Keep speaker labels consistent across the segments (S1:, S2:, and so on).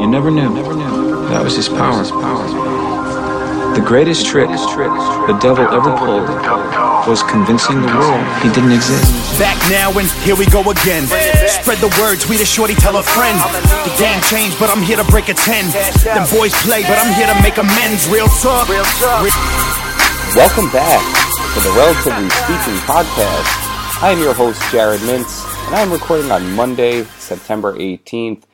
S1: You never knew. Never knew. That was his power. The greatest trick the devil ever pulled was convincing the world he didn't exist.
S2: Back now and here we go again. Spread the word, tweet a shorty, tell a friend. The game changed, but I'm here to break a 10. Them boys play, but I'm here to make amends. Real talk.
S3: Welcome back to the Relatively Speaking podcast. I am your host, Jared Mintz, and I'm recording on Monday, September 18th.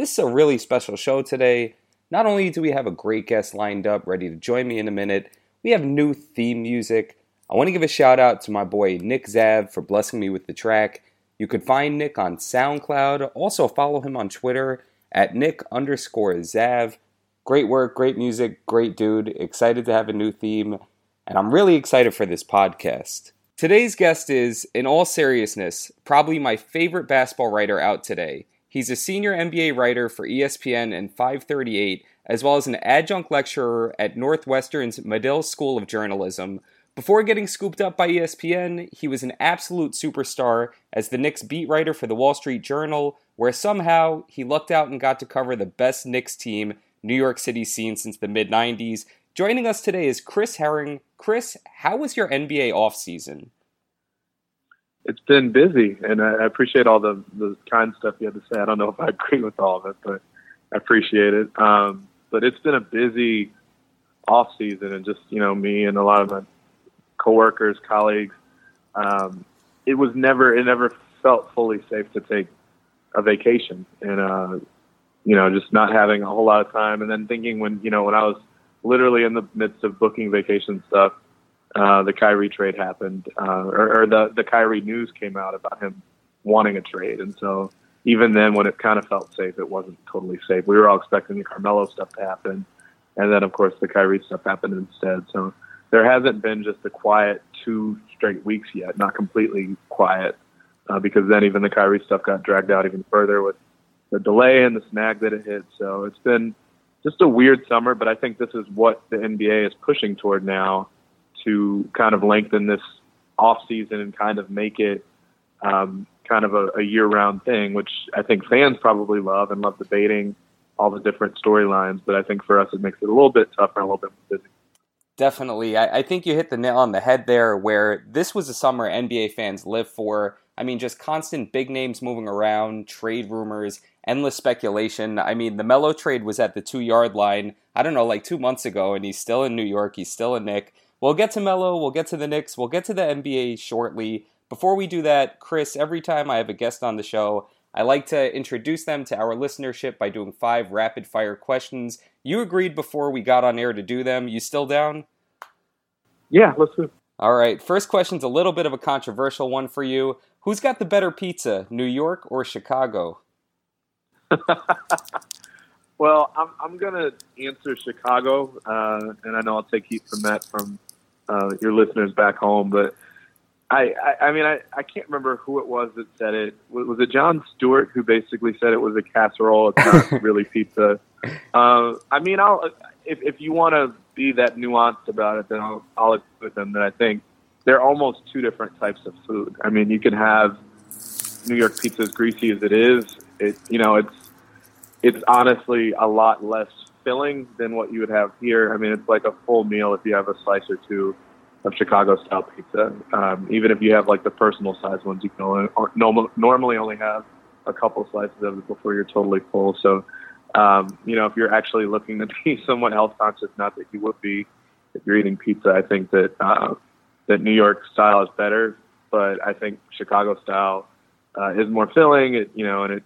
S3: This is a really special show today. Not only do we have a great guest lined up ready to join me in a minute, we have new theme music. I want to give a shout out to my boy Nick Zav for blessing me with the track. You could find Nick on SoundCloud. Also follow him on Twitter at Nick underscore Zav. Great work, great music, great dude. Excited to have a new theme, and I'm really excited for this podcast. Today's guest is, in all seriousness, probably my favorite basketball writer out today. He's a senior NBA writer for ESPN and 538, as well as an adjunct lecturer at Northwestern's Medill School of Journalism. Before getting scooped up by ESPN, he was an absolute superstar as the Knicks beat writer for the Wall Street Journal, where somehow he lucked out and got to cover the best Knicks team New York City seen since the mid 90s. Joining us today is Chris Herring. Chris, how was your NBA offseason?
S4: It's been busy, and I, appreciate all the the kind stuff you had to say. I don't know if I agree with all of it, but I appreciate it. Um, but it's been a busy off season, and just you know me and a lot of my coworkers, colleagues. Um, it was never it never felt fully safe to take a vacation, and uh, you know just not having a whole lot of time, and then thinking when you know when I was literally in the midst of booking vacation stuff uh, the Kyrie trade happened, uh, or, or the the Kyrie news came out about him wanting a trade, and so even then, when it kind of felt safe, it wasn't totally safe. We were all expecting the Carmelo stuff to happen, and then of course the Kyrie stuff happened instead. So there hasn't been just a quiet two straight weeks yet, not completely quiet, uh, because then even the Kyrie stuff got dragged out even further with the delay and the snag that it hit. So it's been just a weird summer, but I think this is what the NBA is pushing toward now to kind of lengthen this off season and kind of make it um, kind of a, a year round thing, which I think fans probably love and love debating all the different storylines. But I think for us, it makes it a little bit tougher, a little bit more busy.
S3: Definitely. I, I think you hit the nail on the head there where this was a summer NBA fans live for. I mean, just constant big names moving around, trade rumors, endless speculation. I mean, the Melo trade was at the two yard line, I don't know, like two months ago, and he's still in New York. He's still a Knick. We'll get to Melo, we'll get to the Knicks, we'll get to the NBA shortly. Before we do that, Chris, every time I have a guest on the show, I like to introduce them to our listenership by doing five rapid fire questions. You agreed before we got on air to do them. You still down?
S4: Yeah, let's do.
S3: All right. First question's a little bit of a controversial one for you. Who's got the better pizza, New York or Chicago?
S4: well, I'm I'm gonna answer Chicago, uh, and I know I'll take heat from that from uh, your listeners back home. But I, I, I mean, I, I can't remember who it was that said it. Was, it Jon Stewart who basically said it was a casserole? It's not really pizza. Uh, I mean, I'll if if you want to be that nuanced about it, then I'll I'll agree with them that I think they're almost two different types of food. I mean, you can have New York pizza as greasy as it is. It you know it's it's honestly a lot less filling than what you would have here. I mean, it's like a full meal if you have a slice or two of Chicago style pizza. Um, even if you have like the personal size ones, you can only, normal, normally only have a couple slices of it before you're totally full. So, um, you know, if you're actually looking to be somewhat health conscious, not that you would be if you're eating pizza, I think that uh, that New York style is better, but I think Chicago style uh, is more filling. It, you know, and it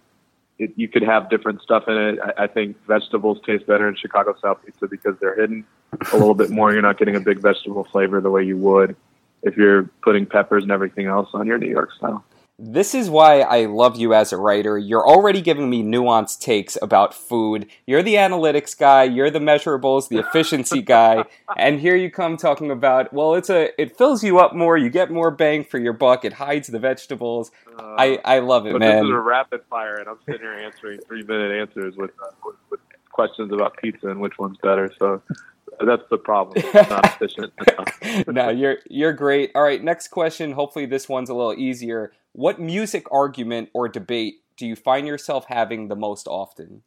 S4: it, you could have different stuff in it. I, I think vegetables taste better in Chicago style pizza because they're hidden a little bit more. You're not getting a big vegetable flavor the way you would if you're putting peppers and everything else on your New York style.
S3: This is why I love you as a writer. You're already giving me nuanced takes about food. You're the analytics guy, you're the measurables, the efficiency guy, and here you come talking about, well, it's a it fills you up more, you get more bang for your buck, it hides the vegetables. Uh, I I love it,
S4: but
S3: man.
S4: This is a rapid fire and I'm sitting here answering 3-minute answers with, uh, with, with questions about pizza and which one's better. So that's the problem. It's not efficient.
S3: no, you're you're great. All right, next question. Hopefully this one's a little easier. What music argument or debate do you find yourself having the most often?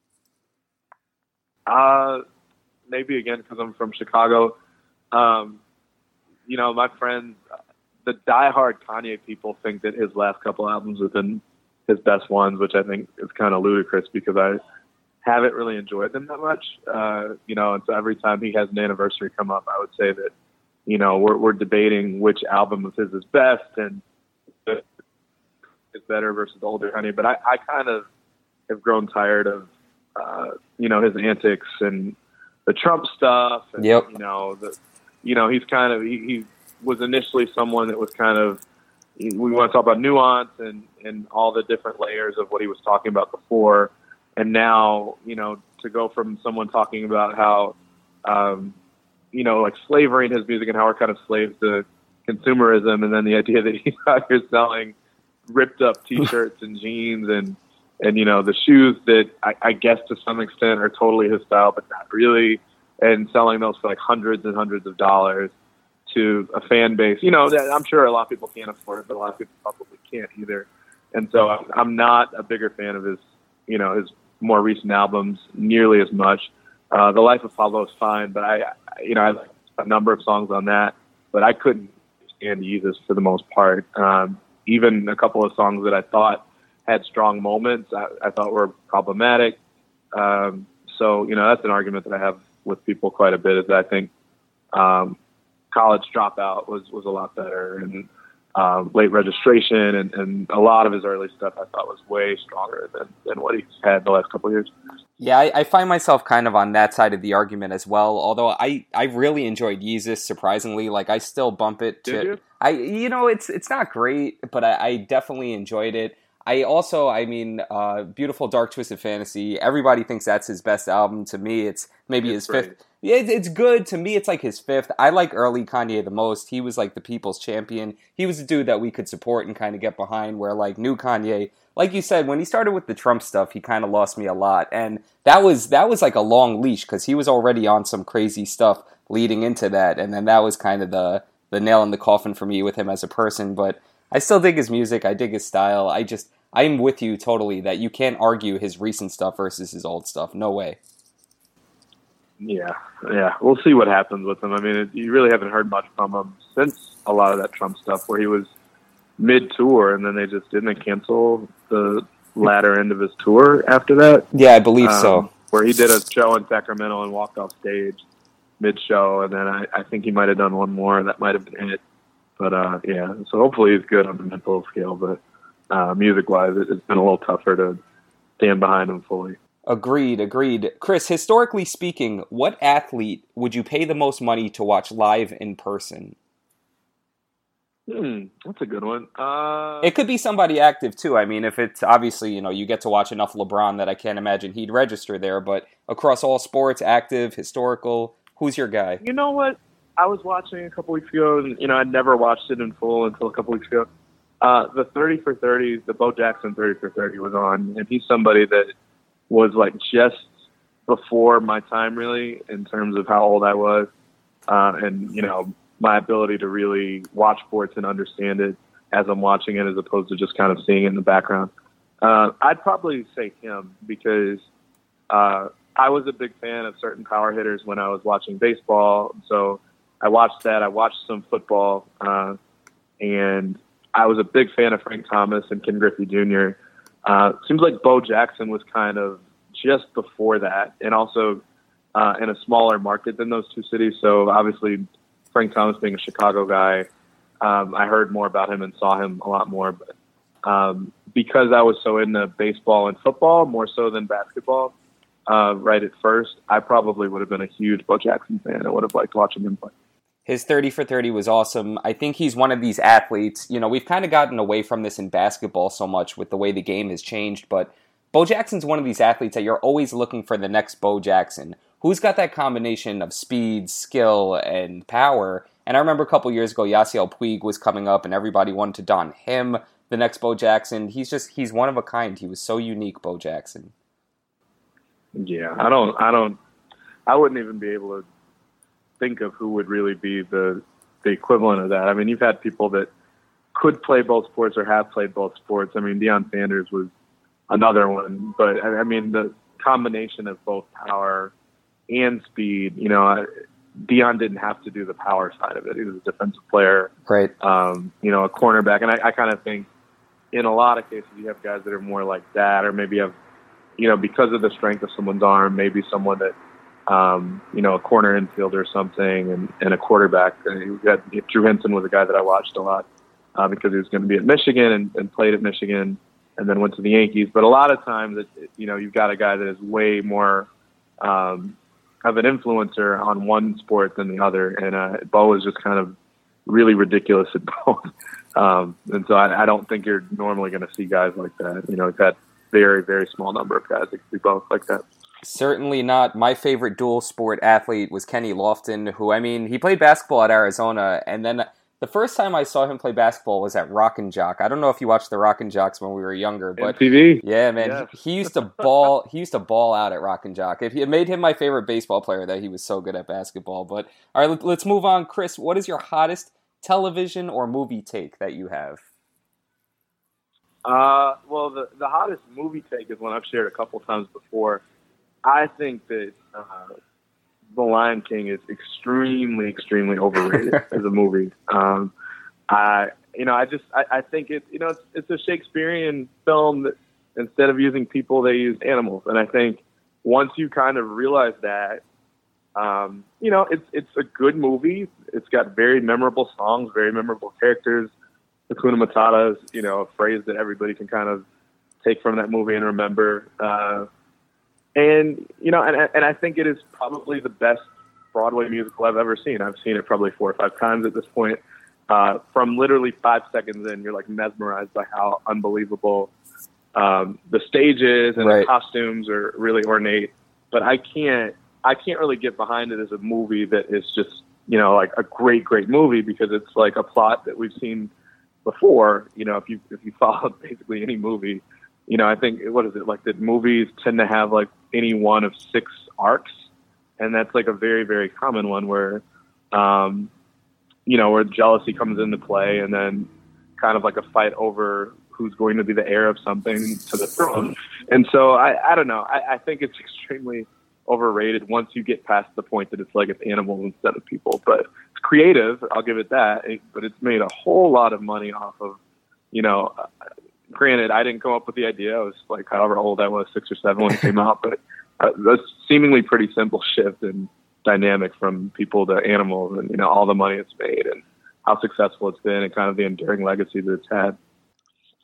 S4: Uh, maybe again because I'm from Chicago. Um, you know, my friends, the diehard Kanye people think that his last couple albums have been his best ones, which I think is kind of ludicrous because I haven't really enjoyed them that much. Uh, you know, and so every time he has an anniversary come up, I would say that, you know, we're, we're debating which album of his is best and is better versus the older honey. But I, I kind of have grown tired of, uh, you know, his antics and the Trump stuff. And,
S3: Yep.
S4: You know, the, you know, he's kind of, he, he was initially someone that was kind of, we want to talk about nuance and, and all the different layers of what he was talking about before. And now, you know, to go from someone talking about how, um, you know, like slavery in his music and how we're kind of slaves to consumerism, and then the idea that he's out here selling ripped up T-shirts and jeans and and you know the shoes that I, I guess to some extent are totally his style, but not really, and selling those for like hundreds and hundreds of dollars to a fan base. You know, that I'm sure a lot of people can't afford it, but a lot of people probably can't either. And so I'm, I'm not a bigger fan of his, you know, his more recent albums nearly as much. Uh, the Life of Pablo is fine, but I, you know, I like a number of songs on that, but I couldn't stand Yeezus for the most part. Um, even a couple of songs that I thought had strong moments, I, I thought were problematic. Um, so, you know, that's an argument that I have with people quite a bit is that I think, um, college dropout was, was a lot better and, um, late registration and, and a lot of his early stuff I thought was way stronger than, than what he's had the last couple of years.
S3: Yeah, I, I find myself kind of on that side of the argument as well. Although I, I really enjoyed Yeezus. Surprisingly, like I still bump it to.
S4: Did you?
S3: I you know it's it's not great, but I, I definitely enjoyed it. I also, I mean, uh, beautiful dark twisted fantasy. Everybody thinks that's his best album. To me, it's maybe
S4: It's
S3: his fifth. Yeah, it- it's good. To me, it's like his fifth. I like early Kanye the most. He was like the people's champion. He was a dude that we could support and kind of get behind. Where like new Kanye, like you said, when he started with the Trump stuff, he kind of lost me a lot. And that was that was like a long leash because he was already on some crazy stuff leading into that, and then that was kind of the the nail in the coffin for me with him as a person. But I still dig his music. I dig his style. I just I'm with you totally that you can't argue his recent stuff versus his old stuff. No way.
S4: Yeah, yeah. We'll see what happens with him. I mean, it, you really haven't heard much from him since a lot of that Trump stuff, where he was mid tour, and then they just didn't cancel the latter end of his tour after that.
S3: Yeah, I believe so.
S4: Um, Where he did a show in Sacramento and walked off stage mid show, and then I, I think he might have done one more. That might have been it. But uh, yeah, so hopefully he's good on the mental scale. But uh, music wise, it, it's been a little tougher to stand behind him fully.
S3: Agreed, agreed. Chris, historically speaking, what athlete would you pay the most money to watch live in person?
S4: Hmm, that's a good one. Uh,
S3: It could be somebody active too. I mean, if it's obviously, you know, you get to watch enough LeBron that I can't imagine he'd register there, but across all sports, active, historical, who's your guy?
S4: You know what? I was watching a couple weeks ago, and you know I'd never watched it in full until a couple weeks ago. Uh, the thirty for thirty, the Bo Jackson thirty for thirty was on, and he's somebody that was like just before my time, really, in terms of how old I was, uh, and you know my ability to really watch sports and understand it as I'm watching it, as opposed to just kind of seeing it in the background. Uh, I'd probably say him because uh, I was a big fan of certain power hitters when I was watching baseball. So I watched that. I watched some football, uh, and I was a big fan of Frank Thomas and Ken Griffey Jr. Uh, seems like Bo Jackson was kind of just before that, and also uh, in a smaller market than those two cities. So obviously, Frank Thomas being a Chicago guy, um, I heard more about him and saw him a lot more. But um, because I was so into baseball and football more so than basketball, uh, right at first, I probably would have been a huge Bo Jackson fan. I would have liked watching him play.
S3: His 30 for 30 was awesome. I think he's one of these athletes. You know, we've kind of gotten away from this in basketball so much with the way the game has changed, but Bo Jackson's one of these athletes that you're always looking for the next Bo Jackson. Who's got that combination of speed, skill, and power? And I remember a couple years ago, Yasiel Puig was coming up, and everybody wanted to don him the next Bo Jackson. He's just, he's one of a kind. He was so unique, Bo Jackson.
S4: Yeah, I don't, I don't, I wouldn't even be able to think of who would really be the the equivalent of that. I mean, you've had people that could play both sports or have played both sports. I mean, Deion Sanders was another one, but I mean, the combination of both power and speed. You know, Deion didn't have to do the power side of it. He was a defensive player,
S3: right?
S4: Um, you know, a cornerback, and I, I kind of think in a lot of cases you have guys that are more like that, or maybe have, you know, because of the strength of someone's arm, maybe someone that, um, you know, a corner infielder or something, and, and a quarterback. You got Drew Henson was a guy that I watched a lot uh, because he was going to be at Michigan and, and played at Michigan, and then went to the Yankees. But a lot of times, it, you know, you've got a guy that is way more um, of an influencer on one sport than the other, and uh, Bo is just kind of really ridiculous at both. Um, and so I, I don't think you're normally going to see guys like that. You know, that very very small number of guys that can do both like that.
S3: Certainly not. My favorite dual sport athlete was Kenny Lofton, who I mean, he played basketball at Arizona, and then the first time I saw him play basketball was at Rock and Jock. I don't know if you watched the Rock and Jocks when we were younger, but
S4: MTV.
S3: Yeah, man. He, he, used to ball. he used to ball out at Rock and Jock. If it made him my favorite baseball player, that he was so good at basketball. But all right, let's move on, Chris. What is your hottest television or movie take that you have?
S4: Uh, well, the the hottest movie take is one I've shared a couple times before. I think that uh, the Lion King is extremely, extremely overrated as a movie. Um, I, you know, I just, I, I think it, you know, it's, it's a Shakespearean film that instead of using people, they use animals. And I think once you kind of realize that, um, you know, it's, it's a good movie. It's got very memorable songs, very memorable characters. Hakuna Matata is, you know, a phrase that everybody can kind of take from that movie and remember. Uh, and you know, and and I think it is probably the best Broadway musical I've ever seen. I've seen it probably four or five times at this point. Uh, from literally five seconds in, you're like mesmerized by how unbelievable um, the stage is, and right. the costumes are really ornate. But I can't, I can't really get behind it as a movie that is just, you know, like a great, great movie because it's like a plot that we've seen before. You know, if you if you follow basically any movie, you know, I think what is it like that movies tend to have like any one of six arcs, and that's like a very very common one where, um, you know, where jealousy comes into play, and then kind of like a fight over who's going to be the heir of something to the throne. And so I I don't know. I, I think it's extremely overrated once you get past the point that it's like it's animals instead of people. But it's creative, I'll give it that. But it's made a whole lot of money off of, you know, granted, I didn't come up with the idea. I was like however old I was, six or seven when it came out, but uh, that's seemingly pretty simple shift in dynamic from people to animals, and you know all the money it's made and how successful it's been, and kind of the enduring legacy that it's had.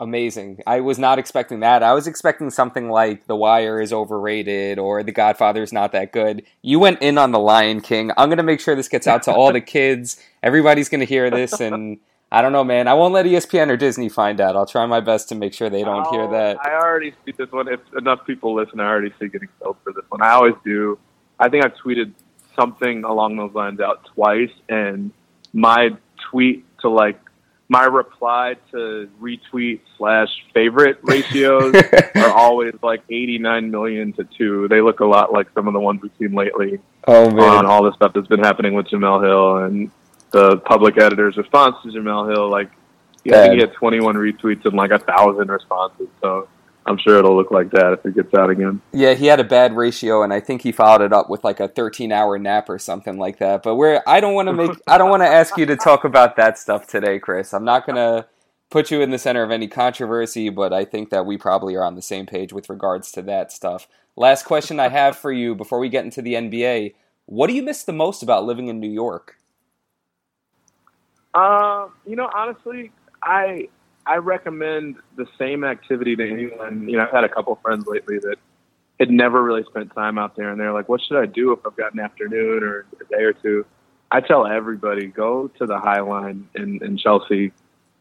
S3: Amazing. I was not expecting that. I was expecting something like The Wire is overrated or The Godfather is not that good. You went in on The Lion King. I'm going to make sure this gets out to all the kids. Everybody's going to hear this and I don't know, man. I won't let ESPN or Disney find out. I'll try my best to make sure they don't I'll, hear oh, that.
S4: I already see this one. If enough people listen, I already see getting killed for this one. I always do. I think I've tweeted something along those lines out twice, and my tweet to like my reply to retweet slash favorite ratios are always like 89 million to two. They look a lot like some of the ones we've seen lately
S3: oh, man.
S4: on all the stuff that's been happening with Jemele Hill and the public editor's response to Jemele Hill. Like, yeah, I think he had 21 retweets and like a thousand responses. So I'm sure it'll look like that if it gets out again.
S3: Yeah, he had a bad ratio, and I think he followed it up with like a 13 hour nap or something like that. But where I don't want to make, I don't want to ask you to talk about that stuff today, Chris. I'm not gonna put you in the center of any controversy, but I think that we probably are on the same page with regards to that stuff. Last question I have for you before we get into the NBA: What do you miss the most about living in New York?
S4: Uh, you know, honestly, I I recommend the same activity to anyone. You know, I've had a couple friends lately that had never really spent time out there, and they're like, "What should I do if I've got an afternoon or a day or two? I tell everybody, go to the High Line in, in Chelsea.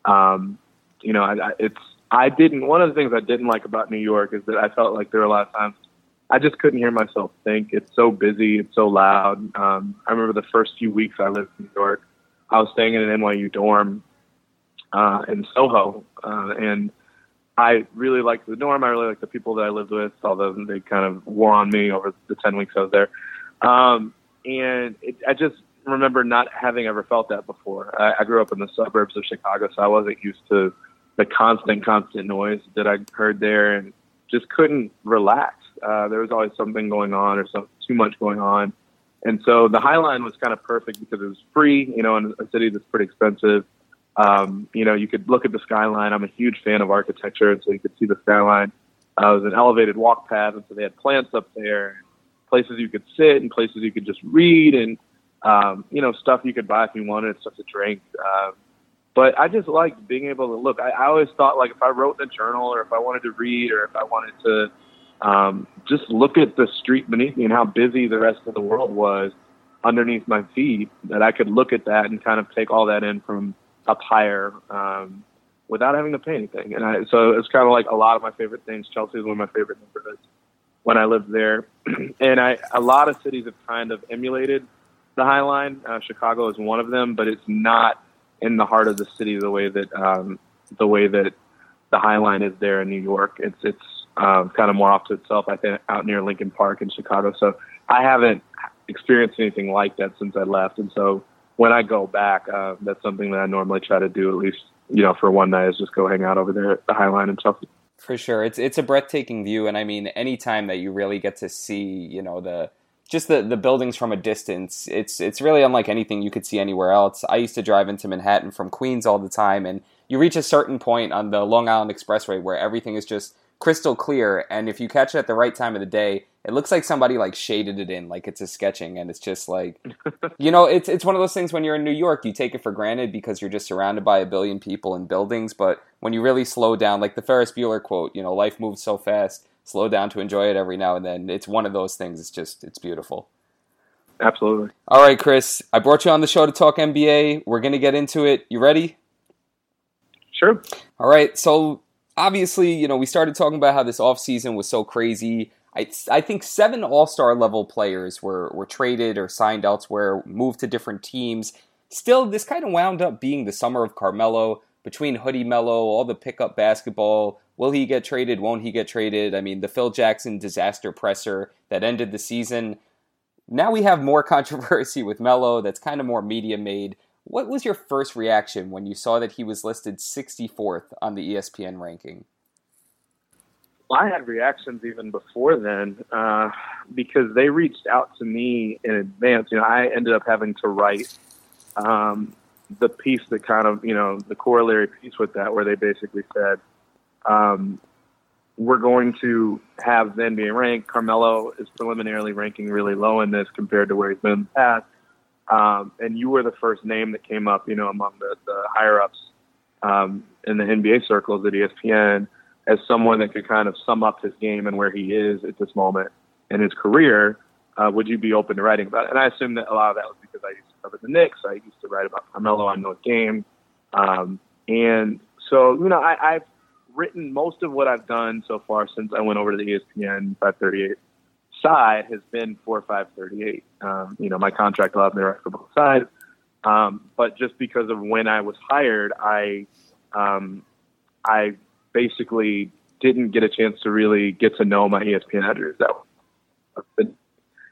S4: Um, you know, I, I, it's I didn't. One of the things I didn't like about New York is that I felt like there were a lot of times I just couldn't hear myself think. It's so busy. It's so loud. Um, I remember the first few weeks I lived in New York I was staying in an NYU dorm uh, in Soho, uh, and I really liked the dorm. I really liked the people that I lived with, although they kind of wore on me over the ten weeks I was there. Um, and it, I just remember not having ever felt that before. I, I grew up in the suburbs of Chicago, so I wasn't used to the constant, constant noise that I heard there, and just couldn't relax. Uh, there was always something going on or some, too much going on. And so the High Line was kind of perfect because it was free, you know, in a city that's pretty expensive. Um, you know, you could look at the skyline. I'm a huge fan of architecture, and so you could see the skyline. Uh, it was an elevated walk path, and so they had plants up there, places you could sit, and places you could just read, and um, you know, stuff you could buy if you wanted, stuff to drink. Um, but I just liked being able to look. I, I always thought like if I wrote in a journal, or if I wanted to read, or if I wanted to um, just look at the street beneath me and how busy the rest of the world was underneath my feet, that I could look at that and kind of take all that in from up higher um, without having to pay anything. And I, so it's kind of like a lot of my favorite things. Chelsea is one of my favorite neighborhoods when I lived there. and I, a lot of cities have kind of emulated the High Line. Uh, Chicago is one of them, but it's not in the heart of the city the way that um, the way that the High Line is there in New York. It's it's um, kind of more off to itself. I think out near Lincoln Park in Chicago. So I haven't experienced anything like that since I left, and so when I go back, uh, that's something that I normally try to do at least, you know, for one night is just go hang out over there at the High Line and stuff.
S3: For sure, it's it's a breathtaking view, and I mean, anytime that you really get to see, you know, the just the, the buildings from a distance, it's it's really unlike anything you could see anywhere else. I used to drive into Manhattan from Queens all the time, and you reach a certain point on the Long Island Expressway where everything is just crystal clear, and if you catch it at the right time of the day, it looks like somebody like shaded it in, like it's a sketching, and it's just like, you know, it's it's one of those things when you're in New York, you take it for granted because you're just surrounded by a billion people and buildings, but when you really slow down, like the Ferris Bueller quote, you know, life moves so fast, slow down to enjoy it every now and then. It's one of those things. It's just it's beautiful.
S4: Absolutely.
S3: All right, Chris, I brought you on the show to talk NBA. We're gonna get into it. You ready?
S4: Sure.
S3: All right, so obviously, you know, we started talking about how this offseason was so crazy. I, I think seven All Star level players were, were traded or signed elsewhere, moved to different teams. Still, this kind of wound up being the summer of Carmelo between Hoodie Melo, all the pickup basketball. Will he get traded? Won't he get traded? I mean, the Phil Jackson disaster presser that ended the season. Now we have more controversy with Melo that's kind of more media made. What was your first reaction when you saw that he was listed 64th on the ESPN ranking?
S4: I had reactions even before then uh, because they reached out to me in advance. You know, I ended up having to write um, the piece that kind of, you know, the corollary piece with that, where they basically said, um, we're going to have the NBA rank. Carmelo is preliminarily ranking really low in this compared to where he's been in the past. Um, and you were the first name that came up, you know, among the, the higher ups um, in the NBA circles at ESPN as someone that could kind of sum up his game and where he is at this moment in his career. Uh, would you be open to writing about it? And I assume that a lot of that was because I used to cover the Knicks. I used to write about Carmelo. on know the game. Um, and so, you know, I, I've written most of what I've done so far since I went over to the ESPN 538 side has been for 538. Um, you know, my contract allowed me to write for both sides. Um, but just because of when I was hired, I, um, I basically didn't get a chance to really get to know my ESPN editors. That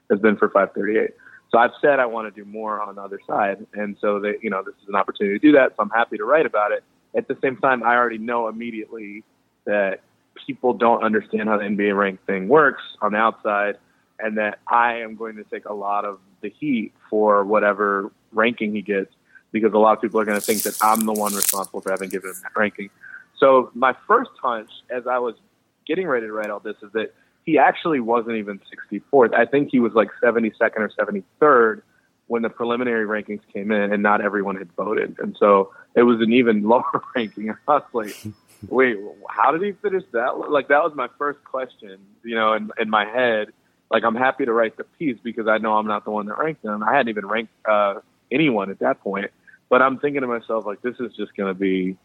S4: has been for 538. So I've said I want to do more on the other side, and so that you know this is an opportunity to do that. So I'm happy to write about it. At the same time, I already know immediately that people don't understand how the NBA rank thing works on the outside, and that I am going to take a lot of the heat for whatever ranking he gets because a lot of people are going to think that I'm the one responsible for having given him that ranking. So my first hunch as I was getting ready to write all this is that he actually wasn't even 64th. I think he was like 72nd or 73rd when the preliminary rankings came in and not everyone had voted. And so it was an even lower ranking. Like, wait, how did he finish that? Like that was my first question, you know, in, in my head. Like I'm happy to write the piece because I know I'm not the one that ranked them. I hadn't even ranked uh, anyone at that point, but I'm thinking to myself like this is just going to be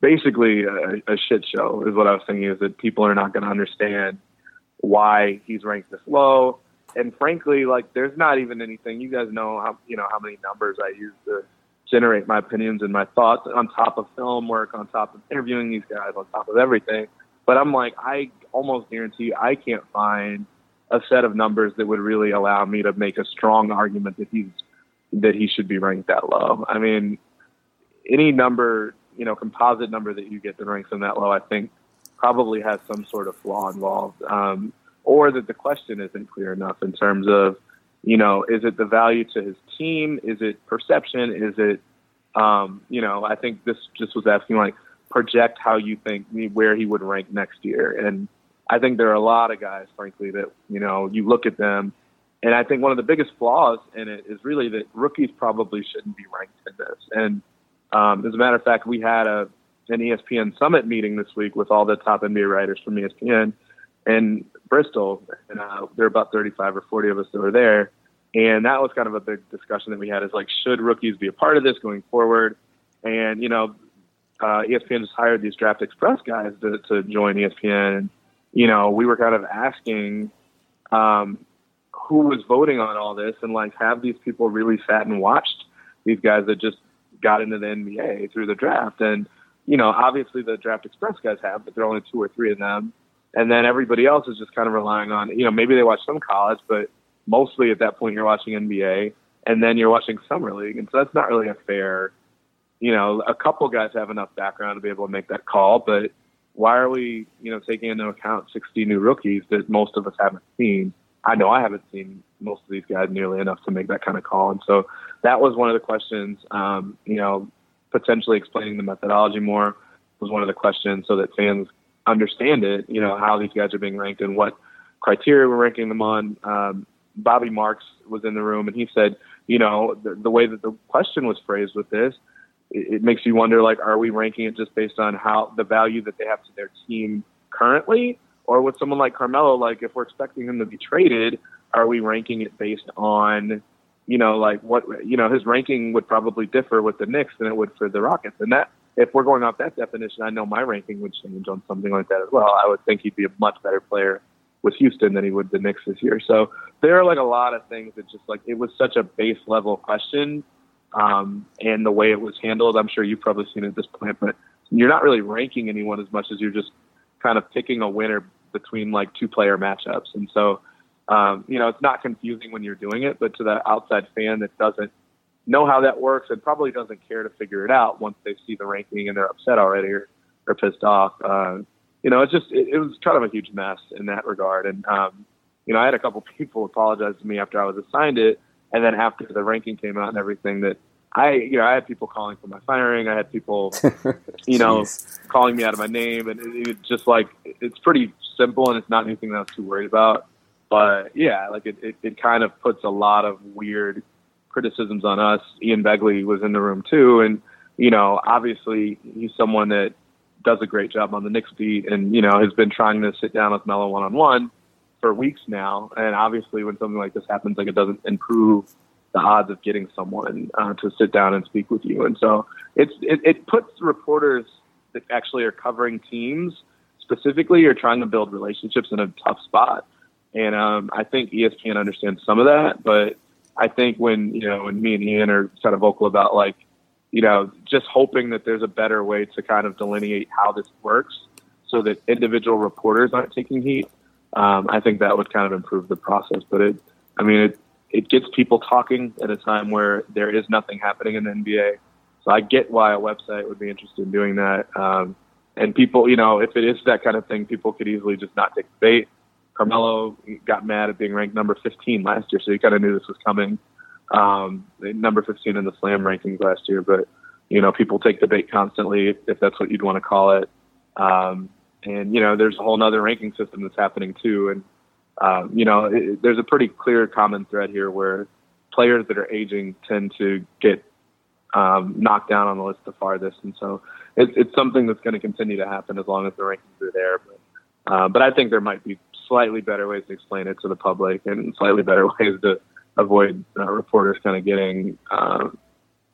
S4: basically a, a shit show. Is what I was thinking is that people are not going to understand why he's ranked this low. And frankly, like there's not even anything. You guys know how you know how many numbers I use to generate my opinions and my thoughts on top of film work, on top of interviewing these guys, on top of everything. But I'm like, I almost guarantee you, I can't find a set of numbers that would really allow me to make a strong argument that he's that he should be ranked that low. I mean, any number, you know, composite number that you get that ranks him that low, I think probably has some sort of flaw involved. Um, or that the question isn't clear enough in terms of, you know, is it the value to his team? Is it perception? Is it, um, you know, I think this just was asking like project how you think where he would rank next year. And I think there are a lot of guys, frankly, that, you know, you look at them and I think one of the biggest flaws in it is really that rookies probably shouldn't be ranked in this. And um, as a matter of fact, we had a an ESPN Summit meeting this week with all the top NBA writers from ESPN in Bristol, and uh, there were about 35 or 40 of us that were there. And that was kind of a big discussion that we had is like, should rookies be a part of this going forward? And, you know, uh, ESPN just hired these Draft Express guys to, to join ESPN. And, you know, we were kind of asking um, who was voting on all this and like, have these people really sat and watched these guys that just got into the NBA through the draft? And, you know, obviously the Draft Express guys have, but there are only two or three of them. And then everybody else is just kind of relying on, you know, maybe they watch some college, but mostly at that point you're watching NBA and then you're watching summer league. And so that's not really a fair, you know, a couple guys have enough background to be able to make that call, but why are we, you know, taking into account 60 new rookies that most of us haven't seen? I know I haven't seen most of these guys nearly enough to make that kind of call. And so that was one of the questions, um, you know, potentially explaining the methodology more was one of the questions so that fans understand it, you know, how these guys are being ranked and what criteria we're ranking them on. Um, Bobby Marks was in the room and he said, you know, the, the way that the question was phrased with this, it, it makes you wonder, like, are we ranking it just based on how the value that they have to their team currently? Or with someone like Carmelo, like, if we're expecting him to be traded, are we ranking it based on, you know, like what, you know, his ranking would probably differ with the Knicks than it would for the Rockets. And that, if we're going off that definition, I know my ranking would change on something like that as well. I would think he'd be a much better player with Houston than he would the Knicks this year. So there are like a lot of things that just like it was such a base level question, um, and the way it was handled. I'm sure you've probably seen it at this point, but you're not really ranking anyone as much as you're just kind of picking a winner between like two player matchups. And so, um, you know, it's not confusing when you're doing it, but to the outside fan that doesn't know how that works and probably doesn't care to figure it out once they see the ranking and they're upset already or, or pissed off. Uh, you know, it's just it, it was kind of a huge mess in that regard. And um, you know, I had a couple people apologize to me after I was assigned it, and then after the ranking came out and everything that I, you know, I had people calling for my firing. I had people, you know, calling me out of my name, and it, it just like it's pretty simple and it's not anything that I was too worried about. But yeah, like it, it, it kind of puts a lot of weird criticisms on us. Ian Begley was in the room too, and you know, obviously he's someone that does a great job on the Knicks beat, and you know has been trying to sit down with Melo one on one for weeks now. And obviously, when something like this happens, like it doesn't improve the odds of getting someone uh, to sit down and speak with you. And so it's it, it puts reporters that actually are covering teams specifically or trying to build relationships in a tough spot. And um, I think ESPN understands some of that, but I think when you know when me and Ian are kind of vocal about like you know just hoping that there's a better way to kind of delineate how this works so that individual reporters aren't taking heat. Um, I think that would kind of improve the process. But it, I mean, it it gets people talking at a time where there is nothing happening in the NBA. So I get why a website would be interested in doing that. Um, and people, you know, if it is that kind of thing, people could easily just not take the bait. Carmelo got mad at being ranked number 15 last year, so he kind of knew this was coming. Um, number 15 in the slam rankings last year, but you know, people take the bait constantly, if, if that's what you'd want to call it. Um, and you know, there's a whole other ranking system that's happening too. And um, you know, it, there's a pretty clear common thread here where players that are aging tend to get um, knocked down on the list the farthest, and so it's, it's something that's going to continue to happen as long as the rankings are there. But, uh, but I think there might be slightly better ways to explain it to the public and slightly better ways to avoid uh, reporters kind of getting, um,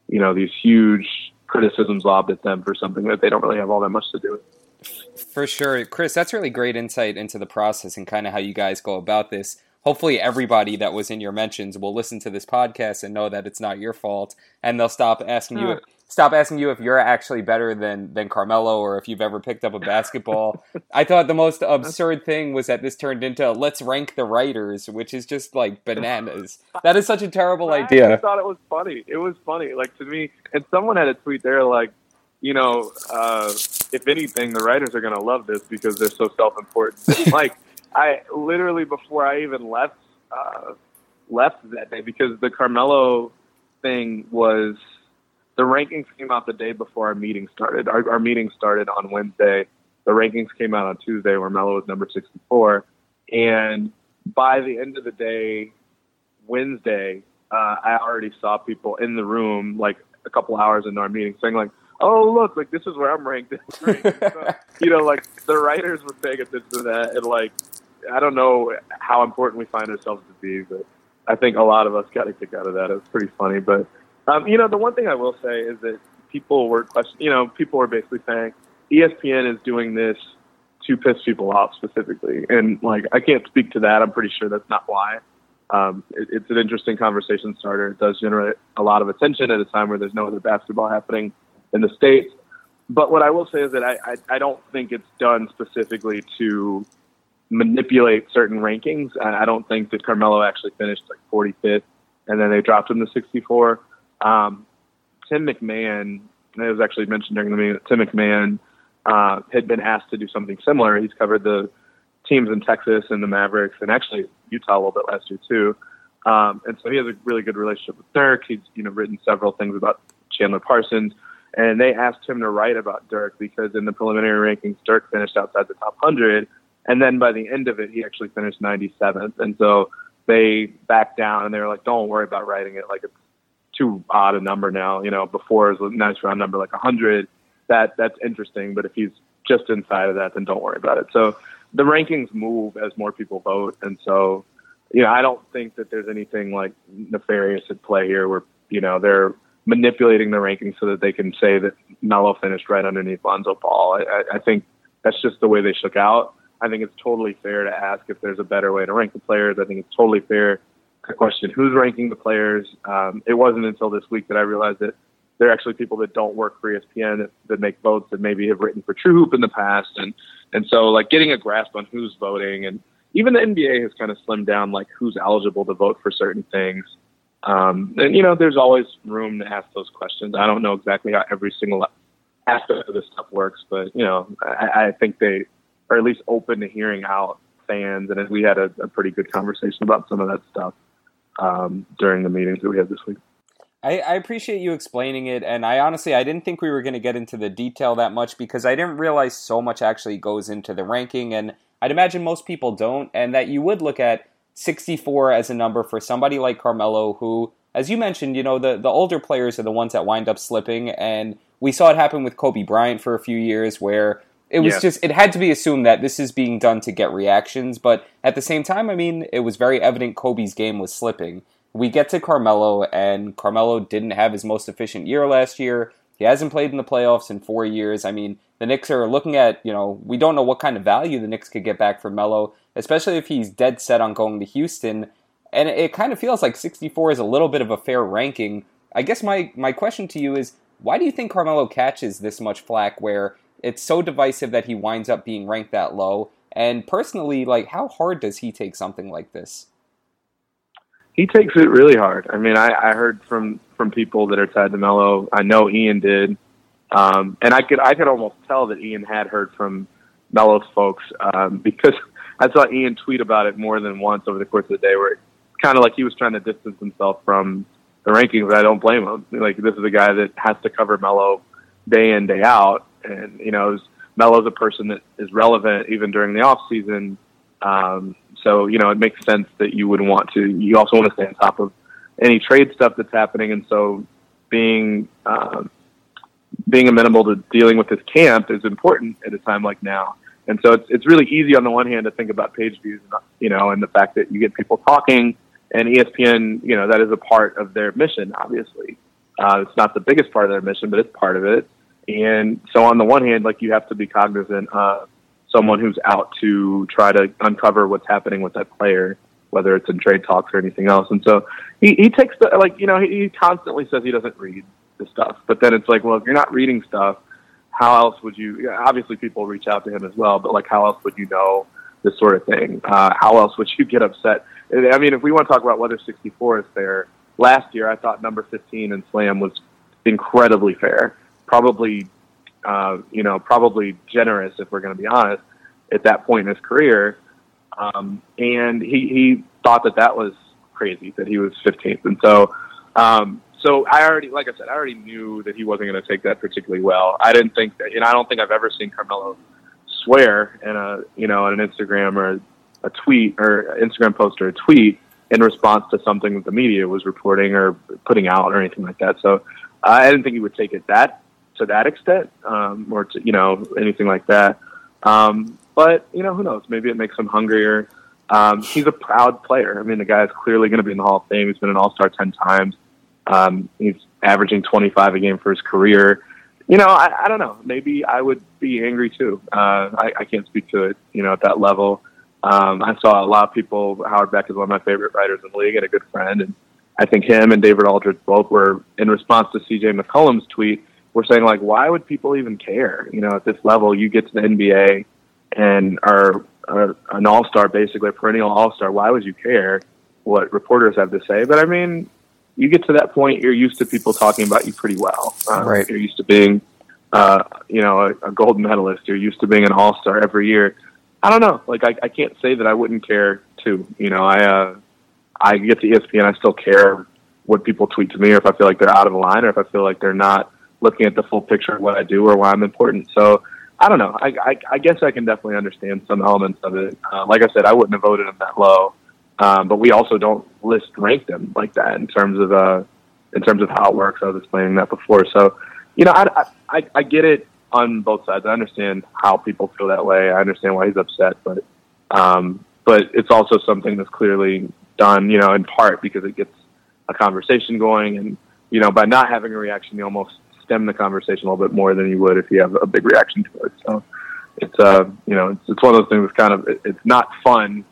S4: you know, these huge criticisms lobbed at them for something that they don't really have all that much to do with.
S3: For sure. Chris, that's really great insight into the process and kind of how you guys go about this. Hopefully, everybody that was in your mentions will listen to this podcast and know that it's not your fault, and they'll stop asking you stop asking you if you're actually better than than Carmelo or if you've ever picked up a basketball. I thought the most absurd thing was that this turned into let's rank the writers, which is just like bananas. That is such a terrible
S4: I
S3: idea.
S4: I thought it was funny. It was funny, like to me. And someone had a tweet there, like, you know, uh, if anything, the writers are going to love this because they're so self-important. like, I literally before I even left uh, left that day because the Carmelo thing was the rankings came out the day before our meeting started. Our, our meeting started on Wednesday. The rankings came out on Tuesday where Melo was number 64. And by the end of the day, Wednesday, uh, I already saw people in the room like a couple hours into our meeting saying like, "Oh, look, like this is where I'm ranked." so, you know, like the writers were paying attention to that, and like I don't know how important we find ourselves to be, but I think a lot of us got a kick out of that. It was pretty funny, but um, you know, the one thing I will say is that people were questioning. You know, people were basically saying ESPN is doing this to piss people off specifically, and like I can't speak to that. I'm pretty sure that's not why. Um, it, it's an interesting conversation starter. It does generate a lot of attention at a time where there's no other basketball happening in the states. But what I will say is that I, I, I don't think it's done specifically to manipulate certain rankings. I, don't think that Carmelo actually finished like 45th and then they dropped him to 64. Um, Tim McMahon, and it was actually mentioned during the meeting Tim McMahon uh, had been asked to do something similar. He's covered the teams in Texas and the Mavericks and actually Utah a little bit last year too. Um, and so he has a really good relationship with Dirk. He's you know written several things about Chandler Parsons, and they asked him to write about Dirk because in the preliminary rankings, Dirk finished outside the top hundred, and then by the end of it, he actually finished 97th. And so they backed down and they were like, "Don't worry about writing it. Like it's too odd a number now. You know, before it was a nice round number like 100. That that's interesting, but if he's just inside of that, then don't worry about it. So the rankings move as more people vote, and so you know, I don't think that there's anything like nefarious at play here, where you know they're manipulating the rankings so that they can say that Melo finished right underneath Lonzo Ball. I, I think that's just the way they shook out. I think it's totally fair to ask if there's a better way to rank the players. I think it's totally fair to question who's ranking the players. Um, it wasn't until this week that I realized that there are actually people that don't work for ESPN that, make votes that maybe have written for True Hoop in the past, and and so like getting a grasp on who's voting, and even the NBA has kind of slimmed down like who's eligible to vote for certain things. Um, and you know, there's always room to ask those questions. I don't know exactly how every single aspect of this stuff works, but you know, I, I think they are at least open to hearing out fans, and we had a, a pretty good conversation about some of that stuff um, during the meetings that we had this week.
S3: I, I, appreciate you explaining it, and I honestly I didn't think we were going to get into the detail that much because I didn't realize so much actually goes into the ranking, and I'd imagine most people don't, and that you would look at 64 as a number for somebody like Carmelo, who, as you mentioned, you know the the older players are the ones that wind up slipping, and we saw it happen with Kobe Bryant for a few years, where it was yeah. just it had to be assumed that this is being done to get reactions, but at the same time, I mean, it was very evident Kobe's game was slipping. We get to Carmelo, and Carmelo didn't have his most efficient year last year. He hasn't played in the playoffs in four years. I mean, the Knicks are looking at, you know, we don't know what kind of value the Knicks could get back for Melo, especially if he's dead set on going to Houston. And it kind of feels like 64 is a little bit of a fair ranking. I guess my, my question to you is why do you think Carmelo catches this much flack where it's so divisive that he winds up being ranked that low. And personally, like, how hard does he take something like this?
S4: He takes it really hard. I mean, I, I heard from from people that are tied to Melo. I know Ian did, um, and I could I could almost tell that Ian had heard from Melo's folks um, because I saw Ian tweet about it more than once over the course of the day, where kind of like he was trying to distance himself from the rankings. I don't blame him. Like this is a guy that has to cover Melo day in day out, and you know, Melo's a person that is relevant even during the off season. Um, so you know, it makes sense that you would want to. You also want to stay on top of any trade stuff that's happening, and so being um, being amenable to dealing with this camp is important at a time like now. And so it's it's really easy on the one hand to think about page views, you know, and the fact that you get people talking, and ESPN, you know, that is a part of their mission. Obviously, uh, it's not the biggest part of their mission, but it's part of it. And so on the one hand, like you have to be cognizant of someone who's out to try to uncover what's happening with that player, whether it's in trade talks or anything else. And so he, he takes the, like, you know, he, he constantly says he doesn't read the stuff, but then it's like, well, if you're not reading stuff, how else would you, obviously people reach out to him as well, but like, how else would you know this sort of thing? Uh, how else would you get upset? I mean, if we want to talk about whether 64 is fair, last year I thought number 15 in Slam was incredibly fair probably, uh, you know, probably generous if we're going to be honest at that point in his career. um, and he he thought that that was crazy that he was 15th, and so. Um, so I already, like I said, I already knew that he wasn't going to take that particularly well. I didn't think that, and I don't think I've ever seen Carmelo swear in a, you know, in an Instagram or a tweet or Instagram post or a tweet in response to something that the media was reporting or putting out or anything like that. So I didn't think he would take it that to that extent, um, or to you know anything like that. Um, but you know, who knows? Maybe it makes him hungrier. Um, he's a proud player. I mean, the guy is clearly going to be in the Hall of Fame. He's been an All Star ten times. Um, he's averaging 25 a game for his career. You know, I, I don't know. Maybe I would be angry too. Uh, I, I can't speak to it, you know, at that level. Um, I saw a lot of people. Howard Beck is one of my favorite writers in the league and a good friend. And I think him and David Aldridge both were, in response to CJ McCollum's tweet, were saying, like, why would people even care? You know, at this level, you get to the NBA and are, are an all star, basically, a perennial all star. Why would you care what reporters have to say? But I mean, you get to that point, you're used to people talking about you pretty well.
S3: Uh, right.
S4: You're used to being, uh, you know, a, a gold medalist. You're used to being an all star every year. I don't know. Like I, I can't say that I wouldn't care too. You know, I uh, I get to ESPN. I still care what people tweet to me, or if I feel like they're out of line, or if I feel like they're not looking at the full picture of what I do or why I'm important. So I don't know. I, I, I guess I can definitely understand some elements of it. Uh, like I said, I wouldn't have voted him that low. Um, but we also don't list rank them like that in terms of uh, in terms of how it works. I was explaining that before. So, you know, I, I, I get it on both sides. I understand how people feel that way. I understand why he's upset, but um, but it's also something that's clearly done, you know, in part because it gets a conversation going, and you know, by not having a reaction, you almost stem the conversation a little bit more than you would if you have a big reaction to it. So it's uh, you know, it's, it's one of those things. That's kind of it, it's not fun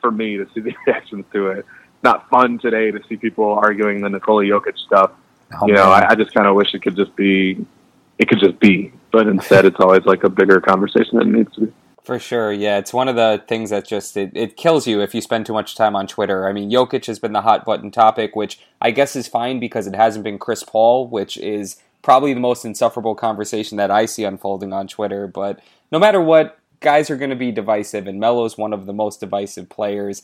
S4: for me to see the reactions to it. Not fun today to see people arguing the Nikola Jokic stuff. Oh, you know, I, I just kind of wish it could just be, it could just be. But instead, it's always like a bigger conversation than it needs to be.
S3: For sure, yeah. It's one of the things that just it, it kills you if you spend too much time on Twitter. I mean, Jokic has been the hot button topic, which I guess is fine because it hasn't been Chris Paul, which is probably the most insufferable conversation that I see unfolding on Twitter. But no matter what, guys are going to be divisive, and Melo's one of the most divisive players.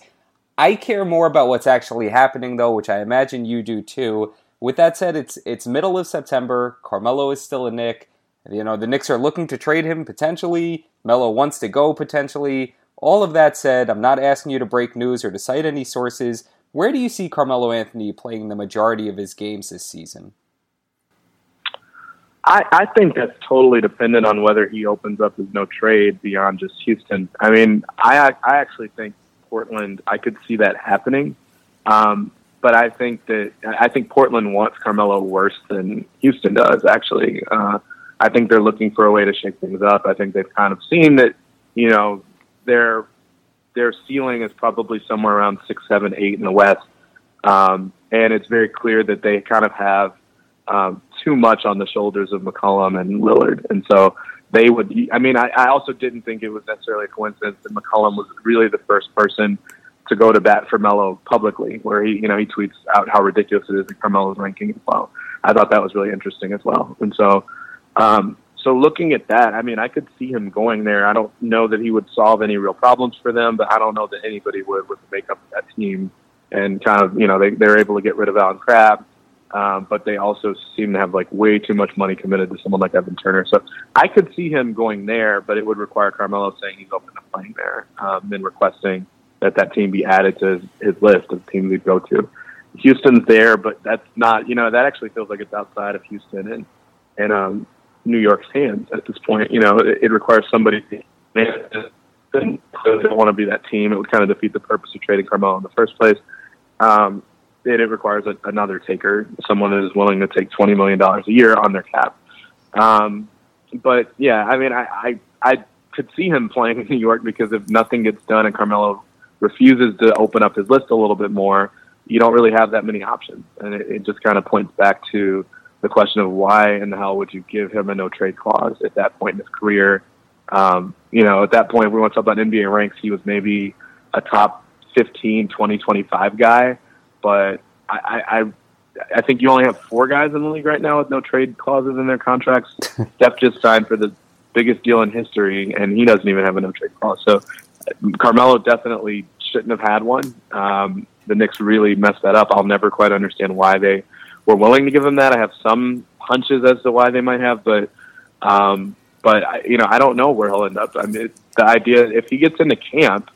S3: I care more about what's actually happening, though, which I imagine you do too. With that said, it's it's middle of September. Carmelo is still a Knick. You know the Knicks are looking to trade him potentially. Melo wants to go potentially. All of that said, I'm not asking you to break news or to cite any sources. Where do you see Carmelo Anthony playing the majority of his games this season?
S4: I, I think that's totally dependent on whether he opens up his no trade beyond just Houston. I mean, I I actually think Portland. I could see that happening, um, but I think that I think Portland wants Carmelo worse than Houston does. Actually, uh, I think they're looking for a way to shake things up. I think they've kind of seen that you know their their ceiling is probably somewhere around six, seven, eight in the West, um, and it's very clear that they kind of have um, too much on the shoulders of McCollum and Lillard. And so they would, I mean, I, I also didn't think it was necessarily a coincidence that McCollum was really the first person to go to bat for Melo publicly, where he, you know, he tweets out how ridiculous it is that Carmelo's ranking as well. I thought that was really interesting as well. And so, um, so looking at that, I mean, I could see him going there. I don't know that he would solve any real problems for them, but I don't know that anybody would with the makeup of that team. And kind of, you know, they, they're able to get rid of Allen Crabbe um, but they also seem to have like way too much money committed to someone like Evan Turner. So I could see him going there, but it would require Carmelo saying he's open to playing there um, and requesting that that team be added to his, his list of teams he'd go to. Houston's there, but that's not, you know, that actually feels like it's outside of Houston and, and um, New York's hands at this point. You know, it, it requires somebody to don't want to be that team. It would kind of defeat the purpose of trading Carmelo in the first place. Um, it, it requires a, another taker, someone that is willing to take twenty million dollars a year on their cap. Um, but yeah, I mean, I, I I could see him playing in New York because if nothing gets done and Carmelo refuses to open up his list a little bit more, you don't really have that many options, and it, it just kind of points back to the question of why in the hell would you give him a no trade clause at that point in his career? Um, you know, at that point, we want to talk about NBA ranks. He was maybe a top 15, 20, 25 guy but I, I I think you only have four guys in the league right now with no trade clauses in their contracts. Steph just signed for the biggest deal in history, and he doesn't even have a no trade clause. So Carmelo definitely shouldn't have had one. Um, the Knicks really messed that up. I'll never quite understand why they were willing to give him that. I have some hunches as to why they might have, but um, but I, you know I don't know where he'll end up. I mean, the idea if he gets into camp,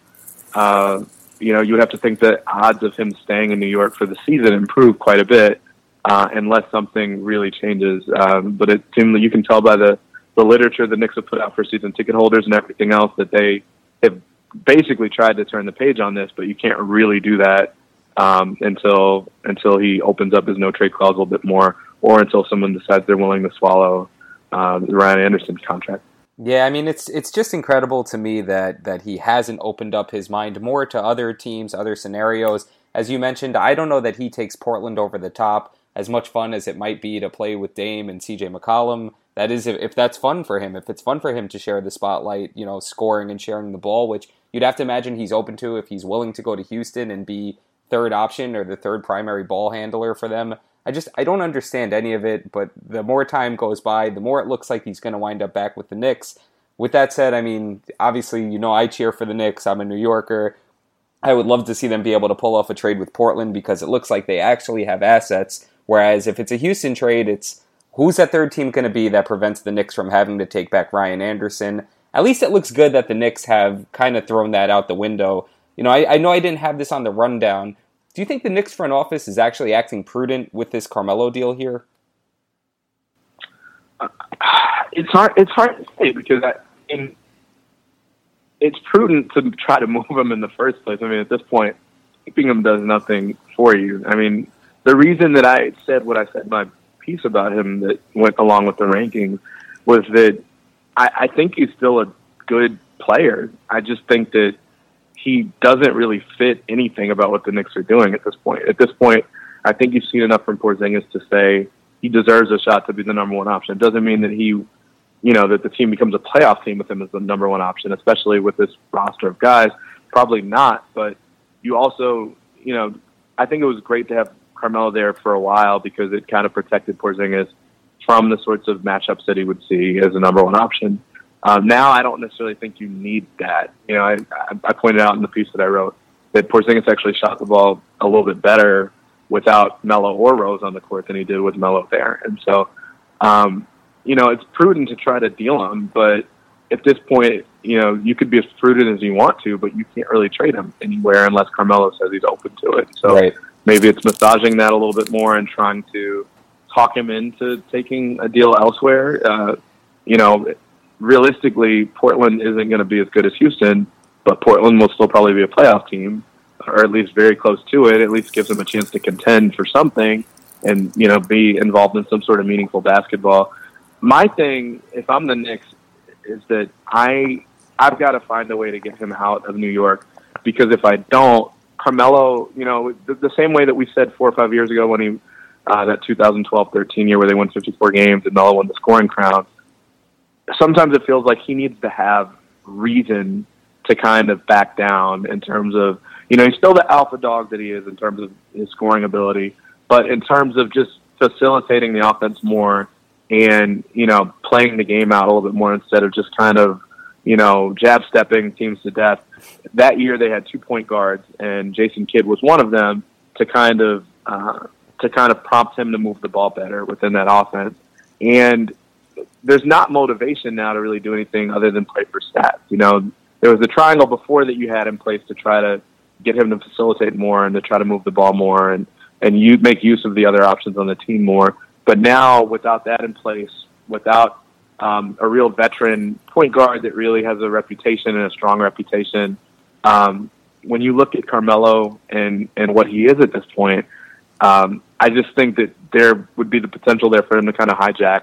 S4: uh, you know, you would have to think the odds of him staying in New York for the season improve quite a bit, uh, unless something really changes. Um, but it seems you can tell by the the literature the Knicks have put out for season ticket holders and everything else that they have basically tried to turn the page on this, but you can't really do that um, until until he opens up his no trade clause a little bit more, or until someone decides they're willing to swallow uh, Ryan Anderson contract.
S3: Yeah, I mean it's it's just incredible to me that that he hasn't opened up his mind more to other teams, other scenarios. As you mentioned, I don't know that he takes Portland over the top. As much fun as it might be to play with Dame and CJ McCollum, that is if, that's fun for him. If it's fun for him to share the spotlight, you know, scoring and sharing the ball, which you'd have to imagine he's open to if he's willing to go to Houston and be third option or the third primary ball handler for them. I just I don't understand any of it, but the more time goes by, the more it looks like he's going to wind up back with the Knicks. With that said, I mean, obviously, you know, I cheer for the Knicks. I'm a New Yorker. I would love to see them be able to pull off a trade with Portland because it looks like they actually have assets. Whereas if it's a Houston trade, it's who's that third team going to be that prevents the Knicks from having to take back Ryan Anderson? At least it looks good that the Knicks have kind of thrown that out the window. You know, I, I know I didn't have this on the rundown, do you think the Knicks front office is actually acting prudent with this Carmelo deal here?
S4: Uh, it's hard. It's hard to say because I, in, it's prudent to try to move him in the first place. I mean, at this point, keeping him does nothing for you. I mean, the reason that I said what I said in my piece about him that went along with the rankings was that I, I think he's still a good player. I just think that he doesn't really fit anything about what the Knicks are doing at this point. At this point, I think you've seen enough from Porzingis to say he deserves a shot to be the number one option. It doesn't mean that he, you know, that the team becomes a playoff team with him as the number one option, especially with this roster of guys. Probably not, but you also, you know, I think it was great to have Carmelo there for a while because it kind of protected Porzingis from the sorts of matchups that he would see as a number one option. Um, now, I don't necessarily think you need that. You know, I, I pointed out in the piece that I wrote that Porzingis actually shot the ball a little bit better without Melo or Rose on the court than he did with Melo there. And so, um, you know, it's prudent to try to deal him, but at this point, you know, you could be as prudent as you want to, but you can't really trade him anywhere unless Carmelo says he's open to it. So right. maybe it's massaging that a little bit more and trying to talk him into taking a deal elsewhere. Uh, you know, realistically, Portland isn't going to be as good as Houston, but Portland will still probably be a playoff team, or at least very close to it. At least gives them a chance to contend for something, and you know, be involved in some sort of meaningful basketball. My thing, if I'm the Knicks, is that I I've got to find a way to get him out of New York because if I don't, Carmelo, you know, the, the same way that we said four or five years ago when he uh, that 2012-13 year where they won 54 games and Melo won the scoring crown sometimes it feels like he needs to have reason to kind of back down in terms of you know he's still the alpha dog that he is in terms of his scoring ability, but in terms of just facilitating the offense more and you know playing the game out a little bit more instead of just kind of you know jab stepping teams to death. That year they had two point guards and Jason Kidd was one of them to kind of uh, to kind of prompt him to move the ball better within that offense. And there's not motivation now to really do anything other than play for stats. You know, there was a triangle before that you had in place to try to get him to facilitate more and to try to move the ball more and and you make use of the other options on the team more. But now, without that in place, without um, a real veteran point guard that really has a reputation and a strong reputation, um, when you look at Carmelo and and what he is at this point, um, I just think that there would be the potential there for him to kind of hijack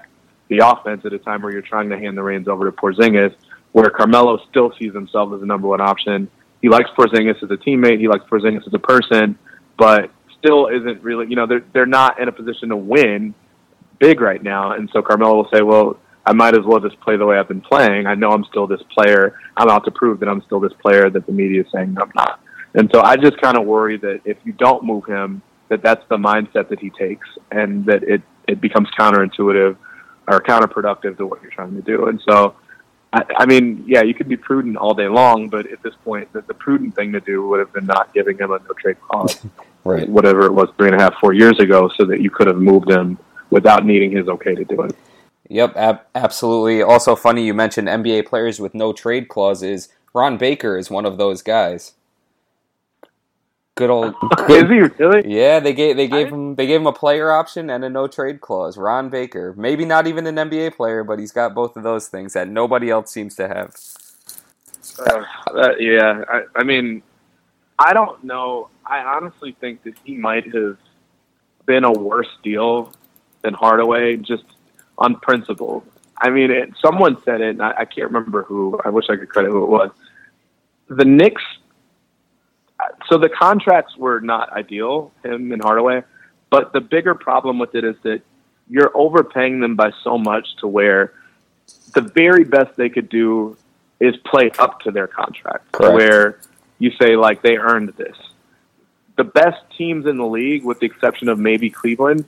S4: the offense at a time where you're trying to hand the reins over to Porzingis, where Carmelo still sees himself as the number one option. He likes Porzingis as a teammate. He likes Porzingis as a person, but still isn't really, you know, they're, they're not in a position to win big right now. And so Carmelo will say, well, I might as well just play the way I've been playing. I know I'm still this player. I'm out to prove that I'm still this player that the media is saying I'm not. And so I just kind of worry that if you don't move him, that that's the mindset that he takes and that it, it becomes counterintuitive are counterproductive to what you're trying to do. And so I, I mean, yeah, you could be prudent all day long, but at this point, the, the prudent thing to do would have been not giving him a no trade clause,
S3: right?
S4: Whatever it was, three and a half, four years ago, so that you could have moved him without needing his okay to do it.
S3: Yep, ab- absolutely. Also, funny you mentioned NBA players with no trade clauses. Ron Baker is one of those guys. Good old.
S4: Good, is he really?
S3: Yeah, they gave they gave him they gave him a player option and a no trade clause. Ron Baker, maybe not even an NBA player, but he's got both of those things that nobody else seems to have.
S4: Uh, uh, yeah, I, I mean, I don't know. I honestly think that he might have been a worse deal than Hardaway, just on principle. I mean, it, someone said it, and I, I can't remember who. I wish I could credit who it was. The Knicks. So the contracts were not ideal, him and Hardaway, but the bigger problem with it is that you're overpaying them by so much to where the very best they could do is play up to their contract,
S3: Correct.
S4: where you say like they earned this. The best teams in the league, with the exception of maybe Cleveland,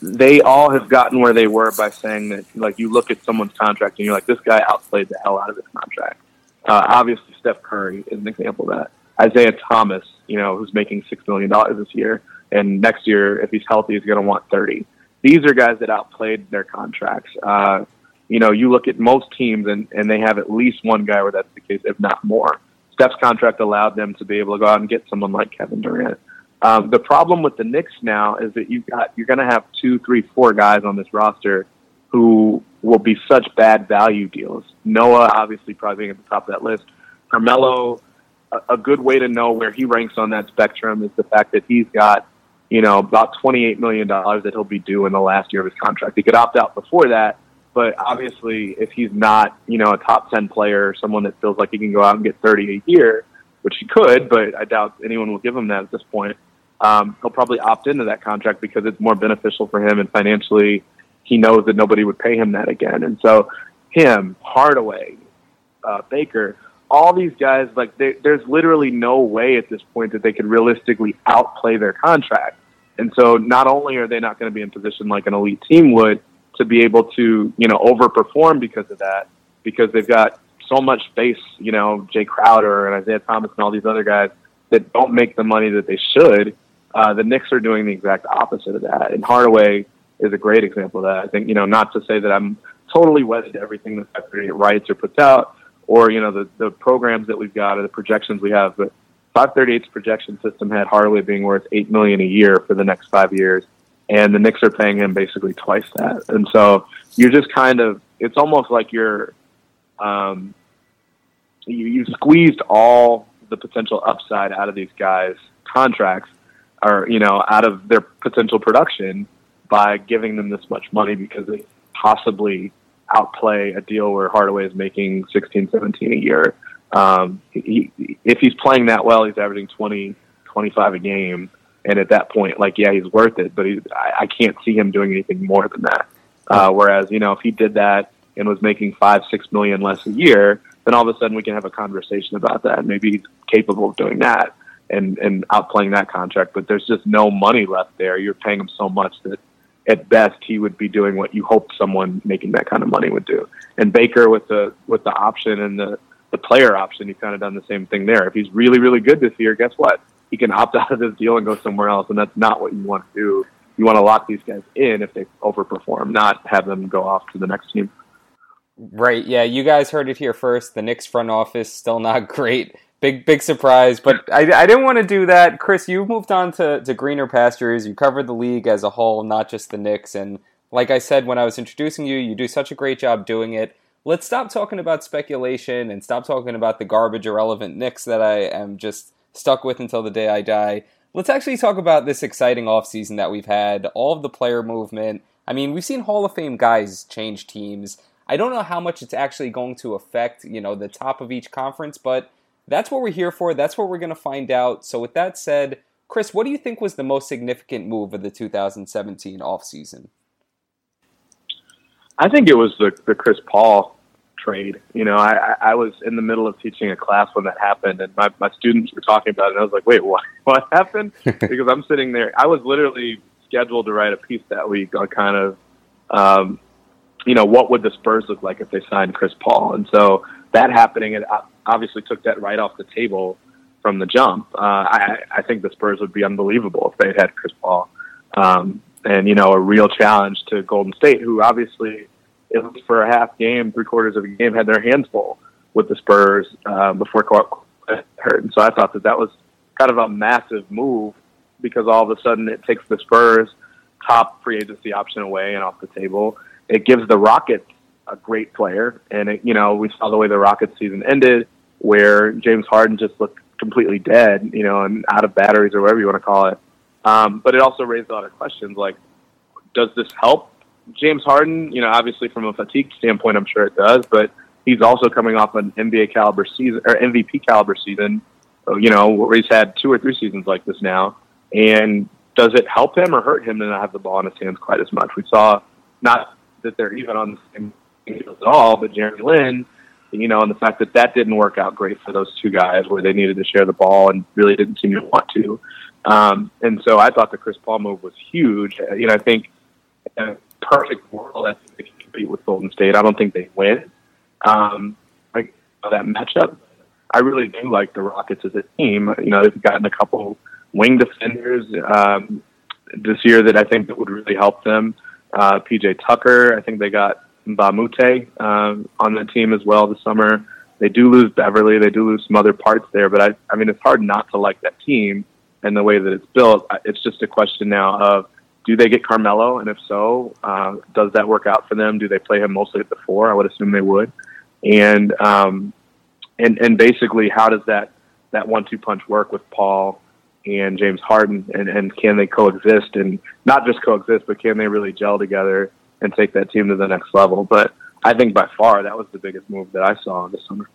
S4: they all have gotten where they were by saying that, like, you look at someone's contract and you're like, this guy outplayed the hell out of his contract. Uh, obviously, Steph Curry is an example of that. Isaiah Thomas, you know, who's making $6 million this year, and next year, if he's healthy, he's going to want 30 These are guys that outplayed their contracts. Uh, you know, you look at most teams and, and they have at least one guy where that's the case, if not more. Steph's contract allowed them to be able to go out and get someone like Kevin Durant. Um, the problem with the Knicks now is that you've got you're going to have two, three, four guys on this roster who will be such bad value deals. Noah, obviously, probably being at the top of that list. Carmelo, a, good way to know where he ranks on that spectrum is the fact that he's got you know about twenty eight million dollars that he'll be due in the last year of his contract. He could opt out before that, but obviously, if he's not you know a top ten player, someone that feels like he can go out and get thirty a year, which he could, but I doubt anyone will give him that at this point um, he'll probably opt into that contract because it's more beneficial for him and financially he knows that nobody would pay him that again. And so him, Hardaway, uh, Baker, all these guys, like they, there's literally no way at this point that they could realistically outplay their contract. And so not only are they not going to be in position like an elite team would to be able to, you know, overperform because of that, because they've got so much space, you know, Jae Crowder and Isaiah Thomas and all these other guys that don't make the money that they should uh, the Knicks are doing the exact opposite of that, and Hardaway is a great example of that. I think you know, not to say that I'm totally wedded to everything that 538 writes or puts out, or you know, the the programs that we've got or the projections we have, but 538's projection system had Hardaway being worth eight million a year for the next five years, and the Knicks are paying him basically twice that, and so you're just kind of it's almost like you're um, you, you've squeezed all the potential upside out of these guys' contracts or you know out of their potential production by giving them this much money because they possibly outplay a deal where Hardaway is making 16, 17 a year. Um, he, if he's playing that well, he's averaging 20, 25 a game. And at that point, like, yeah, he's worth it, but he, I, I can't see him doing anything more than that. Uh, whereas, you know, if he did that and was making five, six million less a year, then all of a sudden we can have a conversation about that. Maybe he's capable of doing that and and outplaying that contract. But there's just no money left there. You're paying him so much that at best he would be doing what you hoped someone making that kind of money would do. And Baker with the with the option and the the player option, he's kind of done the same thing there. If he's really really good this year, guess what? He can opt out of this deal and go somewhere else, and that's not what you want to do. You want to lock these guys in if they overperform, not have them go off to the next team.
S3: Right. Yeah, you guys heard it here first. The Knicks front office still not great big big surprise. But I, I didn't want to do that. Chris, you moved on to, to greener pastures. You covered the league as a whole, not just the Knicks. And like I said when I was introducing you, you do such a great job doing it. Let's stop talking about speculation and stop talking about the garbage irrelevant Knicks that I am just stuck with until the day I die. Let's actually talk about this exciting offseason that we've had, all of the player movement. I mean, we've seen Hall of Fame guys change teams. I don't know how much it's actually going to affect, you know, the top of each conference, but that's what we're here for. That's what we're going to find out. So, with that said, Chris, what do you think was the most significant move of the 2017 offseason?
S4: I think it was the, the Chris Paul trade. You know, I, I was in the middle of teaching a class when that happened, and my, my students were talking about it, and I was like, wait, what, what happened? because I'm sitting there. I was literally scheduled to write a piece that week on kind of, um, you know, what would the Spurs look like if they signed Chris Paul? And so that happening, it obviously took that right off the table from the jump. Uh, I, I think the Spurs would be unbelievable if they had Chris Paul. Um, and, you know, a real challenge to Golden State, who obviously, at least for a half game, three quarters of a game, had their hands full with the Spurs uh, before Kawhi hurt. And so I thought that that was kind of a massive move because all of a sudden it takes the Spurs top free agency option away and off the table. It gives the Rockets a great player, and it, you know we saw the way the Rockets season ended, where James Harden just looked completely dead, you know, and out of batteries or whatever you want to call it. Um, but it also raised a lot of questions like, does this help James Harden? You know, obviously from a fatigue standpoint, I'm sure it does, but he's also coming off an NBA caliber season or MVP caliber season. You know, where he's had two or three seasons like this now, and does it help him or hurt him to not have the ball in his hands quite as much? We saw not that they're even on the same at all, but Jeremy Lin, you know, and the fact that that didn't work out great for those two guys where they needed to share the ball and really didn't seem to want to. Um, and so I thought the Chris Paul move was huge. You know, I think in a perfect world, I think they can compete with Golden State. I don't think they win. Um, like that matchup, I really do like the Rockets as a team. You know, they've gotten a couple wing defenders um, this year that I think that would really help them. Uh, PJ Tucker, I think they got A um, on the team as well this summer. They do lose Beverley. they do lose some other parts there, but I, I mean, it's hard not to like that team and the way that it's built. It's just a question now of do they get Carmelo, and if so, uh, does that work out for them? Do they play him mostly at the four? I would assume they would, and um, and and basically, how does that that one-two punch work with Paul and James Harden, and, and can they coexist and not just coexist, but can they really gel together and take that team to the next level? But I think by far that was the biggest move that I saw this summer.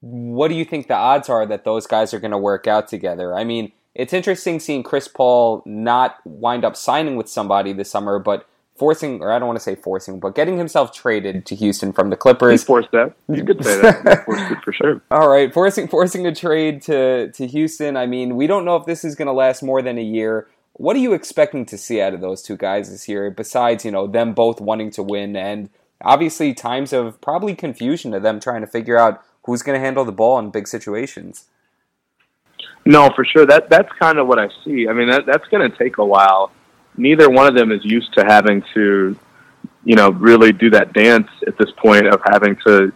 S3: What do you think the odds are that those guys are going to work out together? I mean, it's interesting seeing Chris Paul not wind up signing with somebody this summer, but forcing, or I don't want to say forcing, but getting himself traded to Houston from the Clippers.
S4: He forced that. You could say that. forced it for sure.
S3: All right, forcing forcing a trade to to Houston. I mean, we don't know if this is going to last more than a year. What are you expecting to see out of those two guys this year? Besides, you know, them both wanting to win, and obviously times of probably confusion to them trying to figure out who's going to handle the ball in big situations.
S4: No, for sure. That that's kind of what I see. I mean, that that's going to take a while neither one of them is used to having to, you know, really do that dance at this point of having to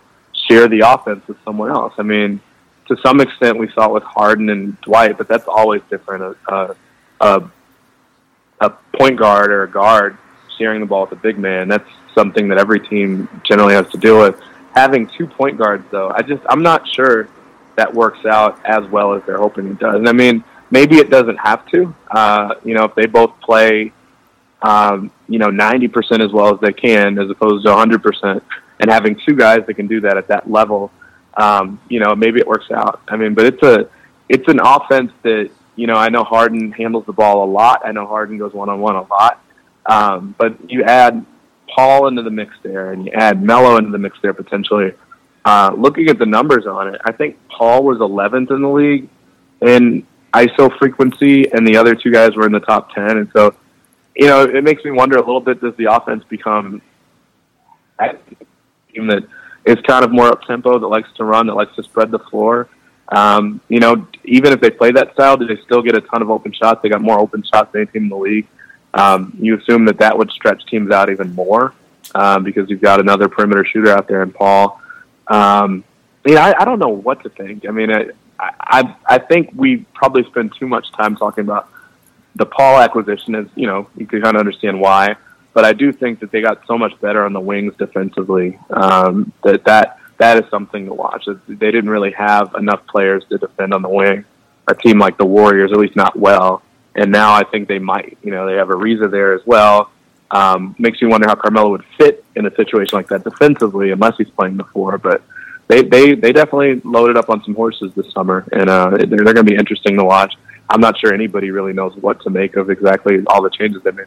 S4: share the offense with someone else. I mean, to some extent, we saw it with Harden and Dwight, but that's always different. A, a point guard or a guard sharing the ball with a big man, that's something that every team generally has to deal with. Having two point guards, though, I just, I'm not sure that works out as well as they're hoping it does. And I mean, maybe it doesn't have to. Uh, you know, if they both play, um, you know, 90% as well as they can, as opposed to 100%, and having two guys that can do that at that level, um, you know, maybe it works out. I mean, but it's a, it's an offense that, you know, I know Harden handles the ball a lot. I know Harden goes one on one a lot. Um, but you add Paul into the mix there, and you add Melo into the mix there potentially. Uh, looking at the numbers on it, I think Paul was 11th in the league in ISO frequency, and the other two guys were in the top 10. And so, you know, it makes me wonder a little bit does the offense become a team that is kind of more up tempo, that likes to run, that likes to spread the floor? Um, you know, even if they play that style, do they still get a ton of open shots? They got more open shots than any team in the league. Um, you assume that that would stretch teams out even more um, because you've got another perimeter shooter out there in Paul. Um, you know, I, I don't know what to think. I mean, I, I I think we probably spend too much time talking about the Paul acquisition. Is you know, you can kind of understand why, but I do think that they got so much better on the wings defensively um, that that that is something to watch. They didn't really have enough players to defend on the wing. A team like the Warriors, at least not well, and now I think they might. You know, they have Ariza there as well. Um, makes me wonder how Carmelo would fit in a situation like that defensively, unless he's playing the four. But they they they definitely loaded up on some horses this summer, and uh, they're, they're going to be interesting to watch. I'm not sure anybody really knows what to make of exactly all the changes they made.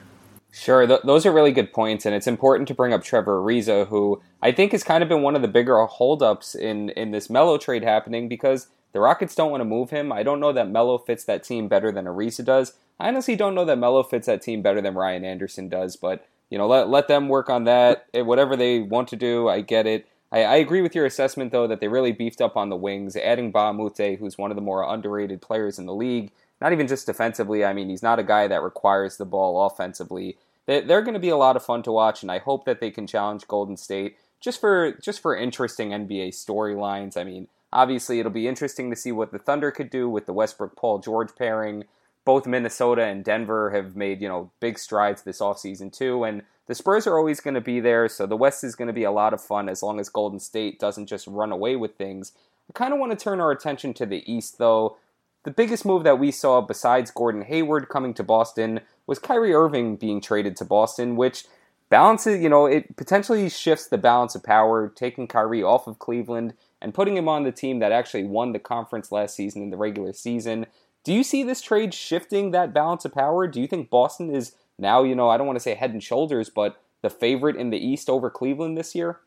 S3: Sure, th- those are really good points, and it's important to bring up Trevor Ariza, who I think has kind of been one of the bigger holdups in in this Melo trade happening because the Rockets don't want to move him. I don't know that Melo fits that team better than Ariza does. I honestly don't know that Melo fits that team better than Ryan Anderson does, but you know, let let them work on that. Eh, whatever they want to do, I get it. I, I, agree with your assessment though that they really beefed up on the wings, adding a who's one of the more underrated players in the league. Not even just defensively. I mean, he's not a guy that requires the ball offensively. They, they're going to be a lot of fun to watch, and I hope that they can challenge Golden State just for just for interesting NBA storylines. I mean, obviously it'll be interesting to see what the Thunder could do with the Westbrook Paul George pairing. Both Minnesota and Denver have made, you know, big strides this offseason too and the Spurs are always going to be there, so the West is going to be a lot of fun as long as Golden State doesn't just run away with things. I kind of want to turn our attention to the East though. The biggest move that we saw besides Gordon Hayward coming to Boston was Kyrie Irving being traded to Boston, which balances, you know, it potentially shifts the balance of power, taking Kyrie off of Cleveland and putting him on the team that actually won the conference last season in the regular season. Do you see this trade shifting that balance of power? Do you think Boston is now, you know, I don't want to say head and shoulders, but the favorite in the East over Cleveland this year?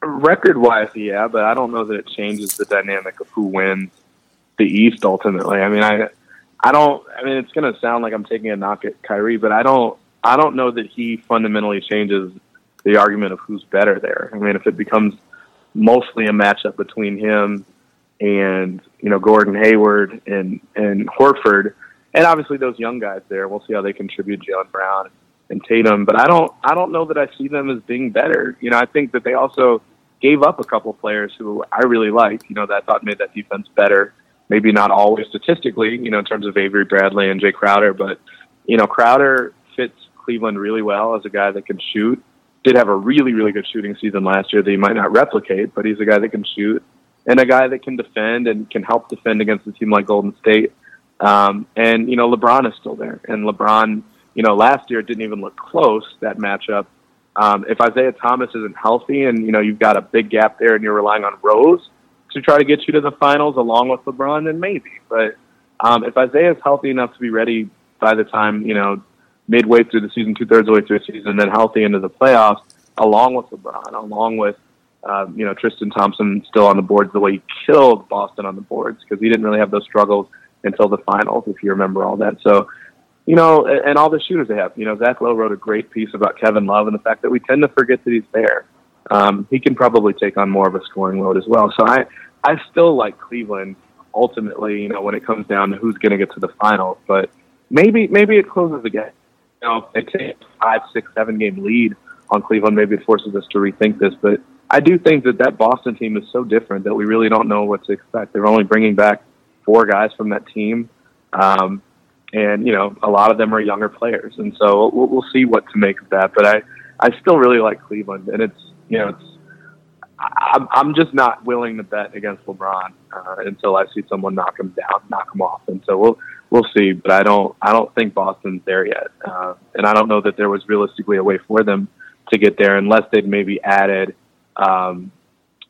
S4: Record wise, yeah, but I don't know that it changes the dynamic of who wins the East ultimately. I mean, I, I don't. I mean, it's going to sound like I'm taking a knock at Kyrie, but I don't. I don't know that he fundamentally changes the argument of who's better there. I mean, if it becomes mostly a matchup between him and you know Gordon Hayward and and Horford, and obviously those young guys there, we'll see how they contribute. Jaylen Brown and Tatum, but I don't I don't know that I see them as being better. You know, I think that they also gave up a couple players who I really liked. You know, that I thought made that defense better maybe not always statistically, you know, in terms of Avery Bradley and Jae Crowder, but you know, Crowder fits Cleveland really well as a guy that can shoot. Did have a really, really good shooting season last year that he might not replicate, but he's a guy that can shoot and a guy that can defend and can help defend against a team like Golden State. Um, and you know, LeBron is still there, and LeBron, you know, last year didn't even look close that matchup. Um, if Isaiah Thomas isn't healthy, and you know you've got a big gap there, and you're relying on Rose, to try to get you to the finals along with LeBron, then maybe. But um, if Isaiah is healthy enough to be ready by the time, you know, midway through the season, two thirds of the way through the season, then healthy into the playoffs, along with LeBron, along with, um, you know, Tristan Thompson still on the boards the way he killed Boston on the boards because he didn't really have those struggles until the finals, if you remember all that. So, you know, and all the shooters they have. You know, Zach Lowe wrote a great piece about Kevin Love and the fact that we tend to forget that he's there. Um, he can probably take on more of a scoring load as well. So I, I still like Cleveland ultimately, you know, when it comes down to who's going to get to the finals. But maybe maybe it closes again. You know, they take five, six, seven game lead on Cleveland. Maybe it forces us to rethink this. But I do think that that Boston team is so different that we really don't know what to expect. They're only bringing back four guys from that team. Um, and, you know, a lot of them are younger players. And so we'll, we'll see what to make of that. But I, I still really like Cleveland. And it's, you know, it's, I'm, I'm just not willing to bet against LeBron uh, until I see someone knock him down, knock him off, and so we'll we'll see. But I don't I don't think Boston's there yet, uh, and I don't know that there was realistically a way for them to get there unless they'd maybe added, um,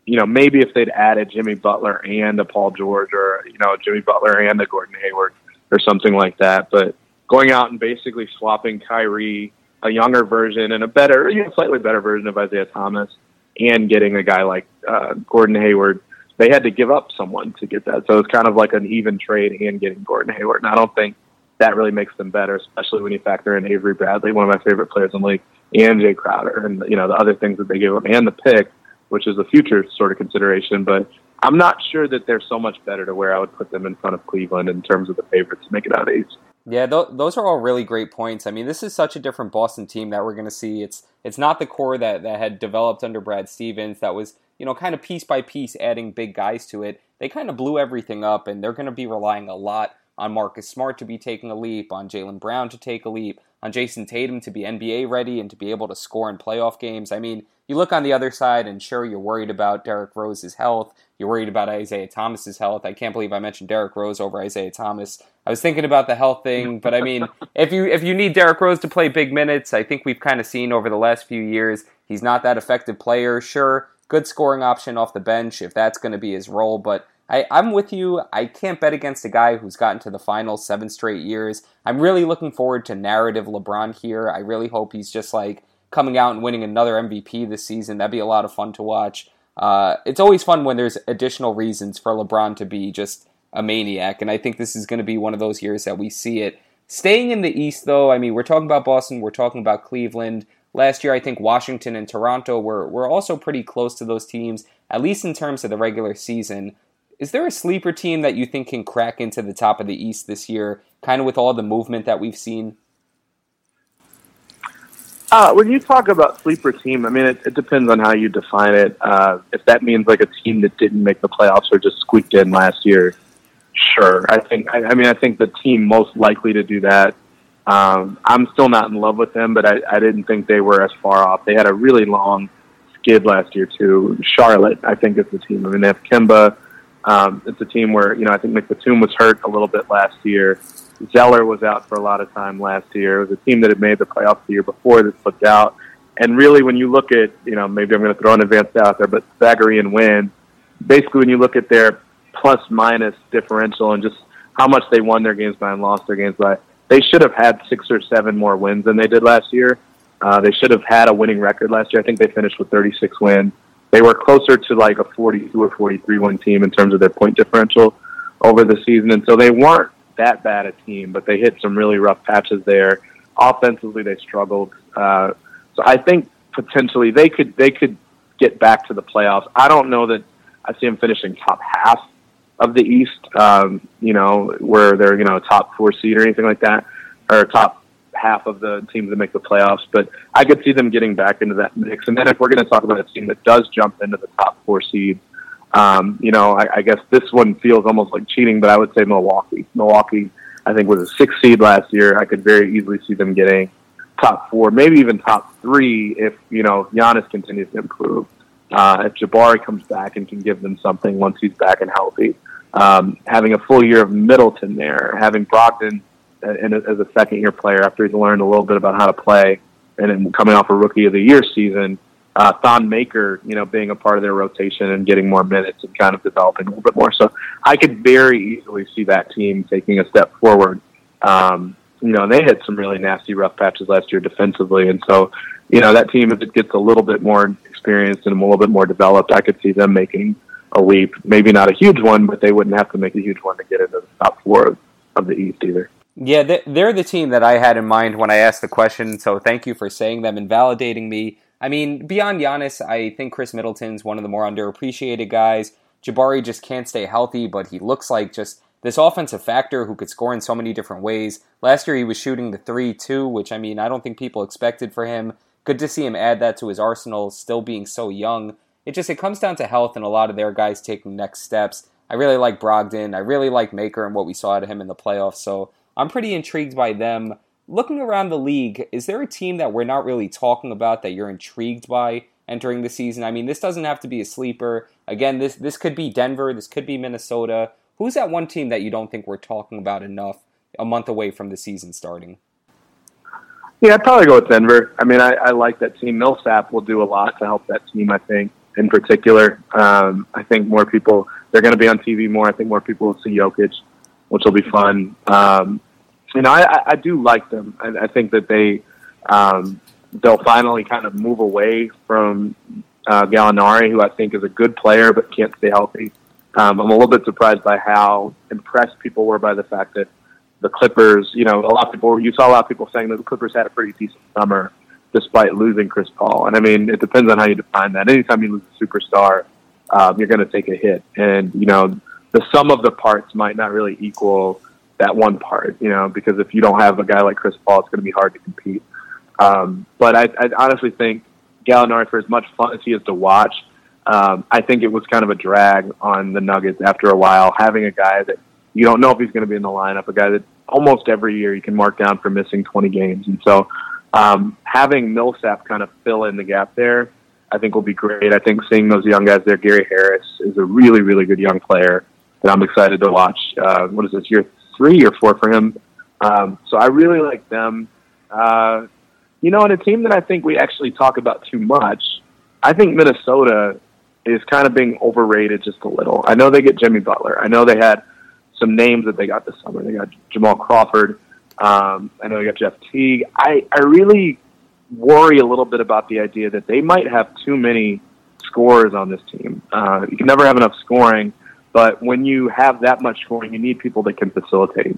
S4: you know, maybe if they'd added Jimmy Butler and a Paul George, or you know, Jimmy Butler and a Gordon Hayward, or something like that. But going out and basically swapping Kyrie, a younger version and a better, you know, slightly better version of Isaiah Thomas and getting a guy like uh, Gordon Hayward, they had to give up someone to get that. So it's kind of like an even trade and getting Gordon Hayward. And I don't think that really makes them better, especially when you factor in Avery Bradley, one of my favorite players in the league, and Jae Crowder, and you know the other things that they gave up, and the pick, which is a future sort of consideration. But I'm not sure that they're so much better to where I would put them in front of Cleveland in terms of the favorites to make it out of East.
S3: Yeah, th- those are all really great points. I mean, this is such a different Boston team that we're going to see. It's it's not the core that, that had developed under Brad Stevens that was, you know, kind of piece by piece adding big guys to it. They kind of blew everything up, and they're going to be relying a lot on Marcus Smart to be taking a leap, on Jaylen Brown to take a leap, on Jayson Tatum to be NBA ready and to be able to score in playoff games. I mean, you look on the other side, and sure, you're worried about Derrick Rose's health. You're worried about Isaiah Thomas's health. I can't believe I mentioned Derrick Rose over Isaiah Thomas. I was thinking about the health thing, but I mean, if you if you need Derrick Rose to play big minutes, I think we've kind of seen over the last few years he's not that effective player. Sure, good scoring option off the bench if that's going to be his role, but I, I'm with you. I can't bet against a guy who's gotten to the finals seven straight years. I'm really looking forward to narrative LeBron here. I really hope he's just like coming out and winning another MVP this season. That'd be a lot of fun to watch. Uh, it's always fun when there's additional reasons for LeBron to be just a maniac, and I think this is going to be one of those years that we see it. Staying in the East, though, I mean, we're talking about Boston, we're talking about Cleveland. Last year, I think Washington and Toronto were, were also pretty close to those teams, at least in terms of the regular season. Is there a sleeper team that you think can crack into the top of the East this year, kind of with all the movement that we've seen?
S4: Uh, when you talk about sleeper team, I mean, it, it depends on how you define it. Uh, if that means like a team that didn't make the playoffs or just squeaked in last year, sure. I think. I, I mean, I think the team most likely to do that. Um, I'm still not in love with them, but I, I didn't think they were as far off. They had a really long skid last year too. Charlotte, I think, is the team. I mean, they have Kemba. Um, it's a team where you know I think Nic Batum was hurt a little bit last year. Zeller was out for a lot of time last year. It was a team that had made the playoffs the year before that slipped out. And really, when you look at, you know, maybe I'm going to throw an advanced out there, but Pythagorean win, basically when you look at their plus minus differential and just how much they won their games by and lost their games by, they should have had six or seven more wins than they did last year. Uh, they should have had a winning record last year. I think they finished with 36 wins. They were closer to like a 42 or 43 win team in terms of their point differential over the season. And so they weren't that bad a team, but they hit some really rough patches there. Offensively, they struggled. Uh, so I think potentially they could they could get back to the playoffs. I don't know that I see them finishing top half of the East. Um, you know, where they're you know top four seed or anything like that, or top half of the teams that make the playoffs. But I could see them getting back into that mix. And then if we're going to talk about a team that does jump into the top four seed, um, you know, I, I guess this one feels almost like cheating, but I would say Milwaukee. Milwaukee, I think, was a six seed last year. I could very easily see them getting top four, maybe even top three if you know Giannis continues to improve. Uh, if Jabari comes back and can give them something once he's back and healthy, um, having a full year of Middleton there, having Brogdon in a, as a second year player after he's learned a little bit about how to play, and then coming off a Rookie of the Year season uh, Thon Maker, you know, being a part of their rotation and getting more minutes and kind of developing a little bit more. So I could very easily see that team taking a step forward. Um, you know, they had some really nasty rough patches last year defensively, and so you know that team, if it gets a little bit more experienced and a little bit more developed, I could see them making a leap. Maybe not a huge one, but they wouldn't have to make a huge one to get into the top four of, of the East either.
S3: Yeah, they're the team that I had in mind when I asked the question. So thank you for saying them and validating me. I mean, beyond Giannis, I think Khris Middleton's one of the more underappreciated guys. Jabari just can't stay healthy, but he looks like just this offensive factor who could score in so many different ways. Last year he was shooting the 3 2, which I mean, I don't think people expected for him. Good to see him add that to his arsenal, still being so young. It just it comes down to health and a lot of their guys taking next steps. I really like Brogdon. I really like Maker and what we saw out of him in the playoffs. So I'm pretty intrigued by them looking around the league, is there a team that we're not really talking about that you're intrigued by entering the season? I mean, this doesn't have to be a sleeper. Again, this this could be Denver, this could be Minnesota. Who's that one team that you don't think we're talking about enough a month away from the season starting?
S4: Yeah, I'd probably go with Denver. I mean, I, I like that team. Millsap will do a lot to help that team. I think, in particular, um, I think more people they're going to be on TV more. I think more people will see Jokic, which will be fun. Um, you know, I, I do like them. I, I think that they um, they'll finally kind of move away from uh, Gallinari, who I think is a good player but can't stay healthy. Um, I'm a little bit surprised by how impressed people were by the fact that the Clippers, you know, a lot of people, you saw a lot of people saying that the Clippers had a pretty decent summer despite losing Chris Paul. And I mean, it depends on how you define that. Anytime you lose a superstar, um, you're going to take a hit. And, you know, the sum of the parts might not really equal that one part, you know, because if you don't have a guy like Chris Paul, it's going to be hard to compete. Um, but I, I honestly think Gallinari, for as much fun as he is to watch, um, I think it was kind of a drag on the Nuggets after a while, having a guy that you don't know if he's going to be in the lineup, a guy that almost every year you can mark down for missing 20 games. And so um, having Millsap kind of fill in the gap there, I think will be great. I think seeing those young guys there, Gary Harris is a really, really good young player that I'm excited to watch. Uh, what is this, year three or four for him. Um, so I really like them. Uh, you know, and a team that I think we actually talk about too much, I think Minnesota is kind of being overrated just a little. I know they get Jimmy Butler. I know they had some names that they got this summer. They got Jamal Crawford. Um, I know they got Jeff Teague. I, I really worry a little bit about the idea that they might have too many scorers on this team. Uh, you can never have enough scoring. But when you have that much scoring, you need people that can facilitate.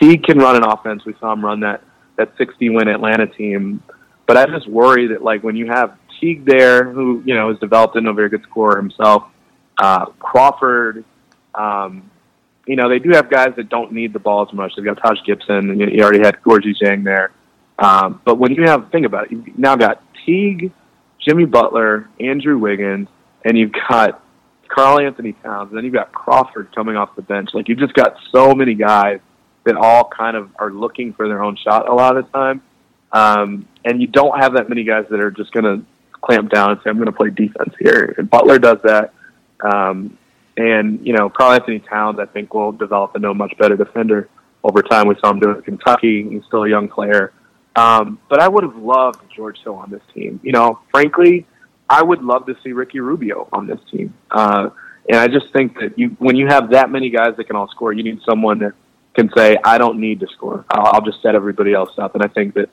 S4: Teague can run an offense. We saw him run that that 60 win Atlanta team, but I just worry that like when you have Teague there, who you know has developed into a very good scorer himself, uh, Crawford. Um, you know, they do have guys that don't need the ball as much. They've got Taj Gibson, and you already had Gorgui Dieng there. Um, but when you have, think about it, you've now got Teague, Jimmy Butler, Andrew Wiggins, and you've got Karl-Anthony Towns, and then you've got Crawford coming off the bench. Like, you've just got so many guys that all kind of are looking for their own shot a lot of the time. Um, and you don't have that many guys that are just going to clamp down and say, I'm going to play defense here. And Butler does that. Um, and, you know, Karl-Anthony Towns, I think, will develop into a much better defender over time. We saw him do it in Kentucky. He's still a young player. Um, but I would have loved George Hill on this team. You know, frankly, I would love to see Ricky Rubio on this team. Uh, and I just think that you, when you have that many guys that can all score, you need someone that can say, I don't need to score. I'll, I'll just set everybody else up. And I think that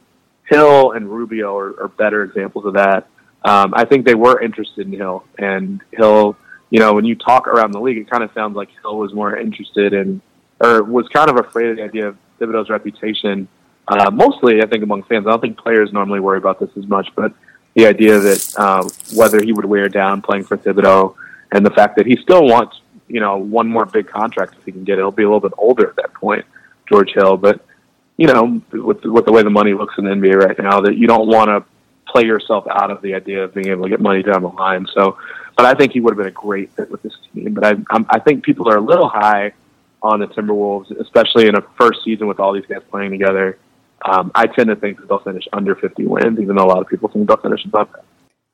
S4: Hill and Rubio are, are better examples of that. Um, I think they were interested in Hill, and Hill, you know, when you talk around the league, it kind of sounds like Hill was more interested in, or was kind of afraid of the idea of Thibodeau's reputation. Uh, mostly, I think among fans. I don't think players normally worry about this as much, but the idea that uh, whether he would wear down playing for Thibodeau, and the fact that he still wants, you know, one more big contract if he can get it. He'll be a little bit older at that point, George Hill, but you know, with with the way the money looks in the NBA right now, that you don't want to play yourself out of the idea of being able to get money down the line. So, but I think he would have been a great fit with this team. But I, I'm, I think people are a little high on the Timberwolves, especially in a first season with all these guys playing together. Um, I tend to think that they'll finish under 50 wins, even though a lot of people think they'll finish above that.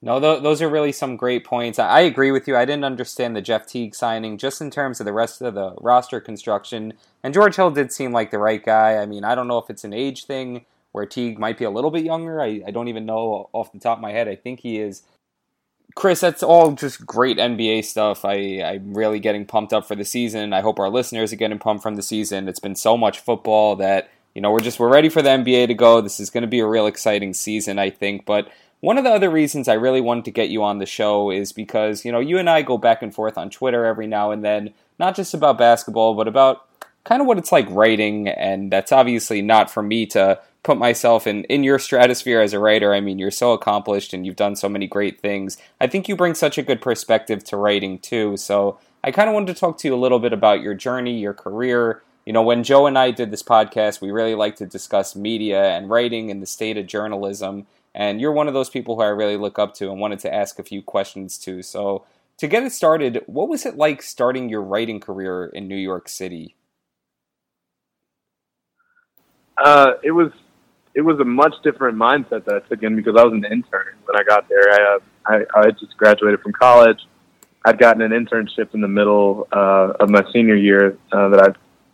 S3: No, th- those are really some great points. I agree with you. I didn't understand the Jeff Teague signing just in terms of the rest of the roster construction. And George Hill did seem like the right guy. I mean, I don't know if it's an age thing where Teague might be a little bit younger. I, I don't even know off the top of my head. I think he is. Chris, that's all just great NBA stuff. I, I'm really getting pumped up for the season. I hope our listeners are getting pumped from the season. It's been so much football that, you know, we're just we're ready for the NBA to go. This is going to be a real exciting season, I think. But one of the other reasons I really wanted to get you on the show is because, you know, you and I go back and forth on Twitter every now and then, not just about basketball, but about kind of what it's like writing. And that's obviously not for me to put myself in in your stratosphere as a writer. I mean, you're so accomplished and you've done so many great things. I think you bring such a good perspective to writing too. So I kind of wanted to talk to you a little bit about your journey, your career. You know, when Joe and I did this podcast, we really like to discuss media and writing and the state of journalism. And you're one of those people who I really look up to and wanted to ask a few questions to. So, to get it started, what was it like starting your writing career in New York City?
S4: Uh, it was it was a much different mindset that I took in because I was an intern when I got there. I, uh, I, I just graduated from college. I'd gotten an internship in the middle uh, of my senior year uh, that I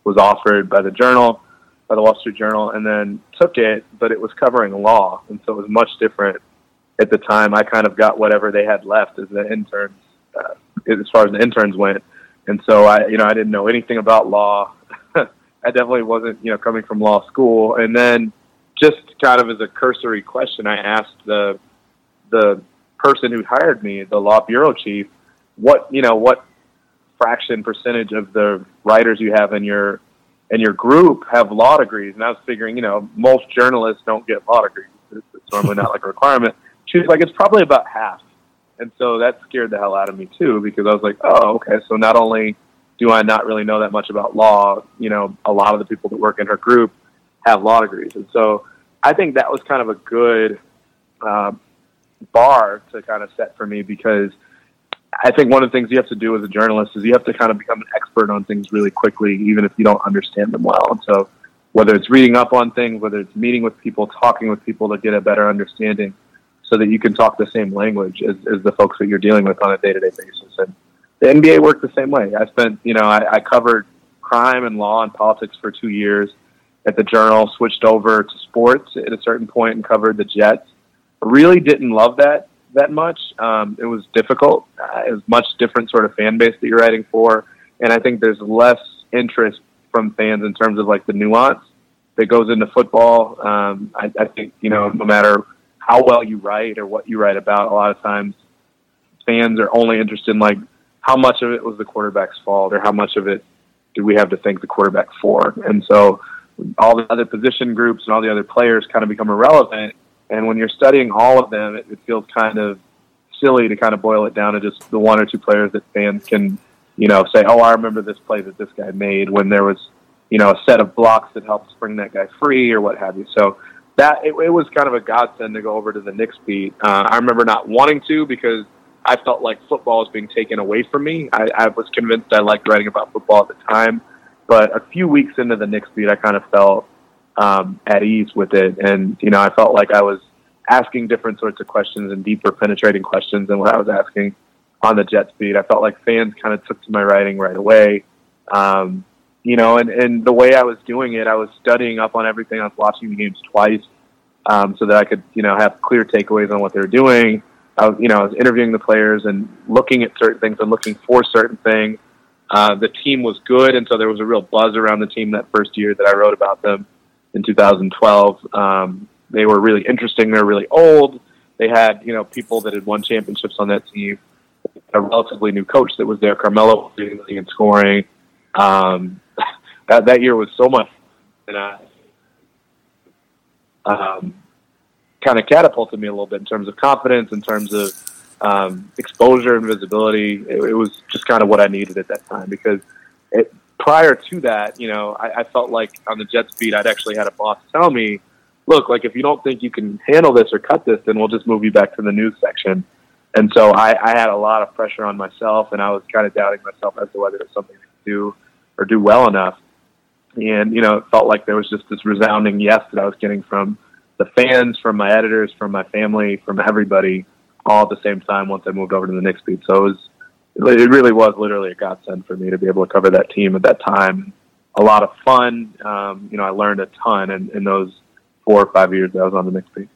S4: was offered by the Journal, by the Wall Street Journal, and then took it, but it was covering law, and so it was much different at the time. I kind of got whatever they had left as the interns, uh, as far as the interns went, and so I, you know, I didn't know anything about law. I definitely wasn't, you know, coming from law school, and then just kind of as a cursory question, I asked the the person who hired me, the law bureau chief, what you know what fraction percentage of the writers you have in your in your group have law degrees, and I was figuring, you know, most journalists don't get law degrees. It's, it's normally not like a requirement. She was like, it's probably about half, and so that scared the hell out of me too because I was like, oh, okay, so not only do I not really know that much about law, you know, a lot of the people that work in her group have law degrees, and so I think that was kind of a good uh, bar to kind of set for me because I think one of the things you have to do as a journalist is you have to kind of become an expert on things really quickly, even if you don't understand them well. And so, whether it's reading up on things, whether it's meeting with people, talking with people to get a better understanding, so that you can talk the same language as, as the folks that you're dealing with on a day to day basis. And the NBA worked the same way. I spent, you know, I, I covered crime and law and politics for two years at the Journal, switched over to sports at a certain point and covered the Jets. Really didn't love that that much. Um, it was difficult. Uh, it was much different sort of fan base that you're writing for, and I think there's less interest from fans in terms of like the nuance that goes into football. Um, I, I think you know no matter how well you write or what you write about, a lot of times fans are only interested in like how much of it was the quarterback's fault or how much of it do we have to thank the quarterback for, and so all the other position groups and all the other players kind of become irrelevant. And when you're studying all of them, it, it feels kind of silly to kind of boil it down to just the one or two players that fans can, you know, say, "Oh, I remember this play that this guy made when there was, you know, a set of blocks that helped bring that guy free or what have you." So that it, it was kind of a godsend to go over to the Knicks beat. Uh, I remember not wanting to because I felt like football was being taken away from me. I, I was convinced I liked writing about football at the time, but a few weeks into the Knicks beat, I kind of felt um, at ease with it, and you know, I felt like I was asking different sorts of questions and deeper penetrating questions than what I was asking on the Jets beat. I felt like fans kind of took to my writing right away. Um, you know, and, and the way I was doing it, I was studying up on everything. I was watching the games twice um, so that I could, you know, have clear takeaways on what they were doing. You know, I was interviewing the players and looking at certain things and looking for certain things. Uh, the team was good, and so there was a real buzz around the team that first year that I wrote about them in 2012. Um, they were really interesting. They're really old. They had, you know, people that had won championships on that team. A relatively new coach that was there. Carmelo was leading in scoring. Um, that that year was so much, and I um, kind of catapulted me a little bit in terms of confidence, in terms of um, exposure and visibility. It, it, was just kind of what I needed at that time because it, prior to that, you know, I, I felt like on the Jets beat, I'd actually had a boss tell me, "Look, like if you don't think you can handle this or cut this, then we'll just move you back to the news section." And so I, I had a lot of pressure on myself, and I was kind of doubting myself as to whether it was something could do or do well enough. And, you know, it felt like there was just this resounding yes that I was getting from the fans, from my editors, from my family, from everybody all at the same time once I moved over to the Knicks beat. So it was, it really was literally a godsend for me to be able to cover that team at that time. A lot of fun. Um, you know, I learned a ton in, in those four or five years that I was on the Knicks beat.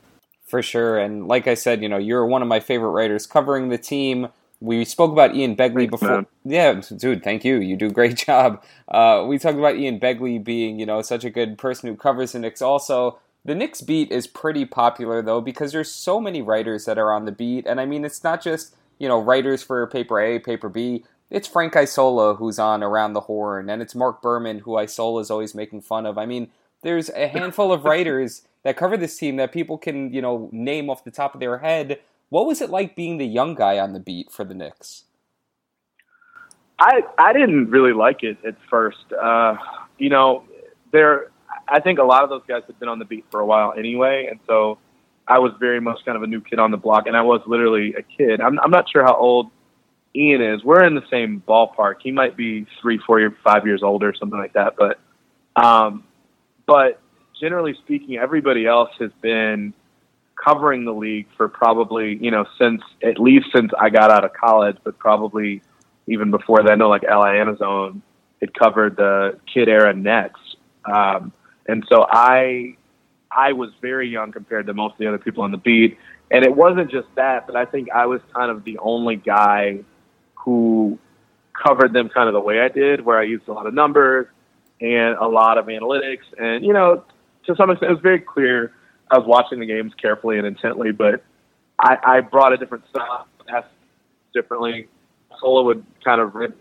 S3: For sure. And like I said, you know, you're one of my favorite writers covering the team we spoke about Ian Begley Thanks, before. Man. Yeah, dude, thank you. You do a great job. Uh, we talked about Ian Begley being, you know, such a good person who covers the Knicks. Also, the Knicks beat is pretty popular though because there's so many writers that are on the beat, and I mean, it's not just you know writers for paper A, paper B. It's Frank Isola who's on Around the Horn, and it's Mark Berman who Isola is always making fun of. I mean, there's a handful of writers that cover this team that people can you know name off the top of their head what was it like being the young guy on the beat for the Knicks?
S4: I I didn't really like it at first. Uh, you know, there. I think a lot of those guys had been on the beat for a while anyway, and so I was very much kind of a new Kidd on the block, and I was literally a kid. I'm I'm not sure how old Ian is. We're in the same ballpark. He might be three, four, year, five years older, something like that. But, um, but generally speaking, everybody else has been covering the league for probably you know since at least since I got out of college, but probably even before then. I know like Al Iannazzone had covered the kid era Nets, um, and so I I was very young compared to most of the other people on the beat. And it wasn't just that, but I think I was kind of the only guy who covered them kind of the way I did, where I used a lot of numbers and a lot of analytics. And, you know, to some extent, it was very clear I was watching the games carefully and intently, but I, I brought a different style, asked differently. Sola would kind of rip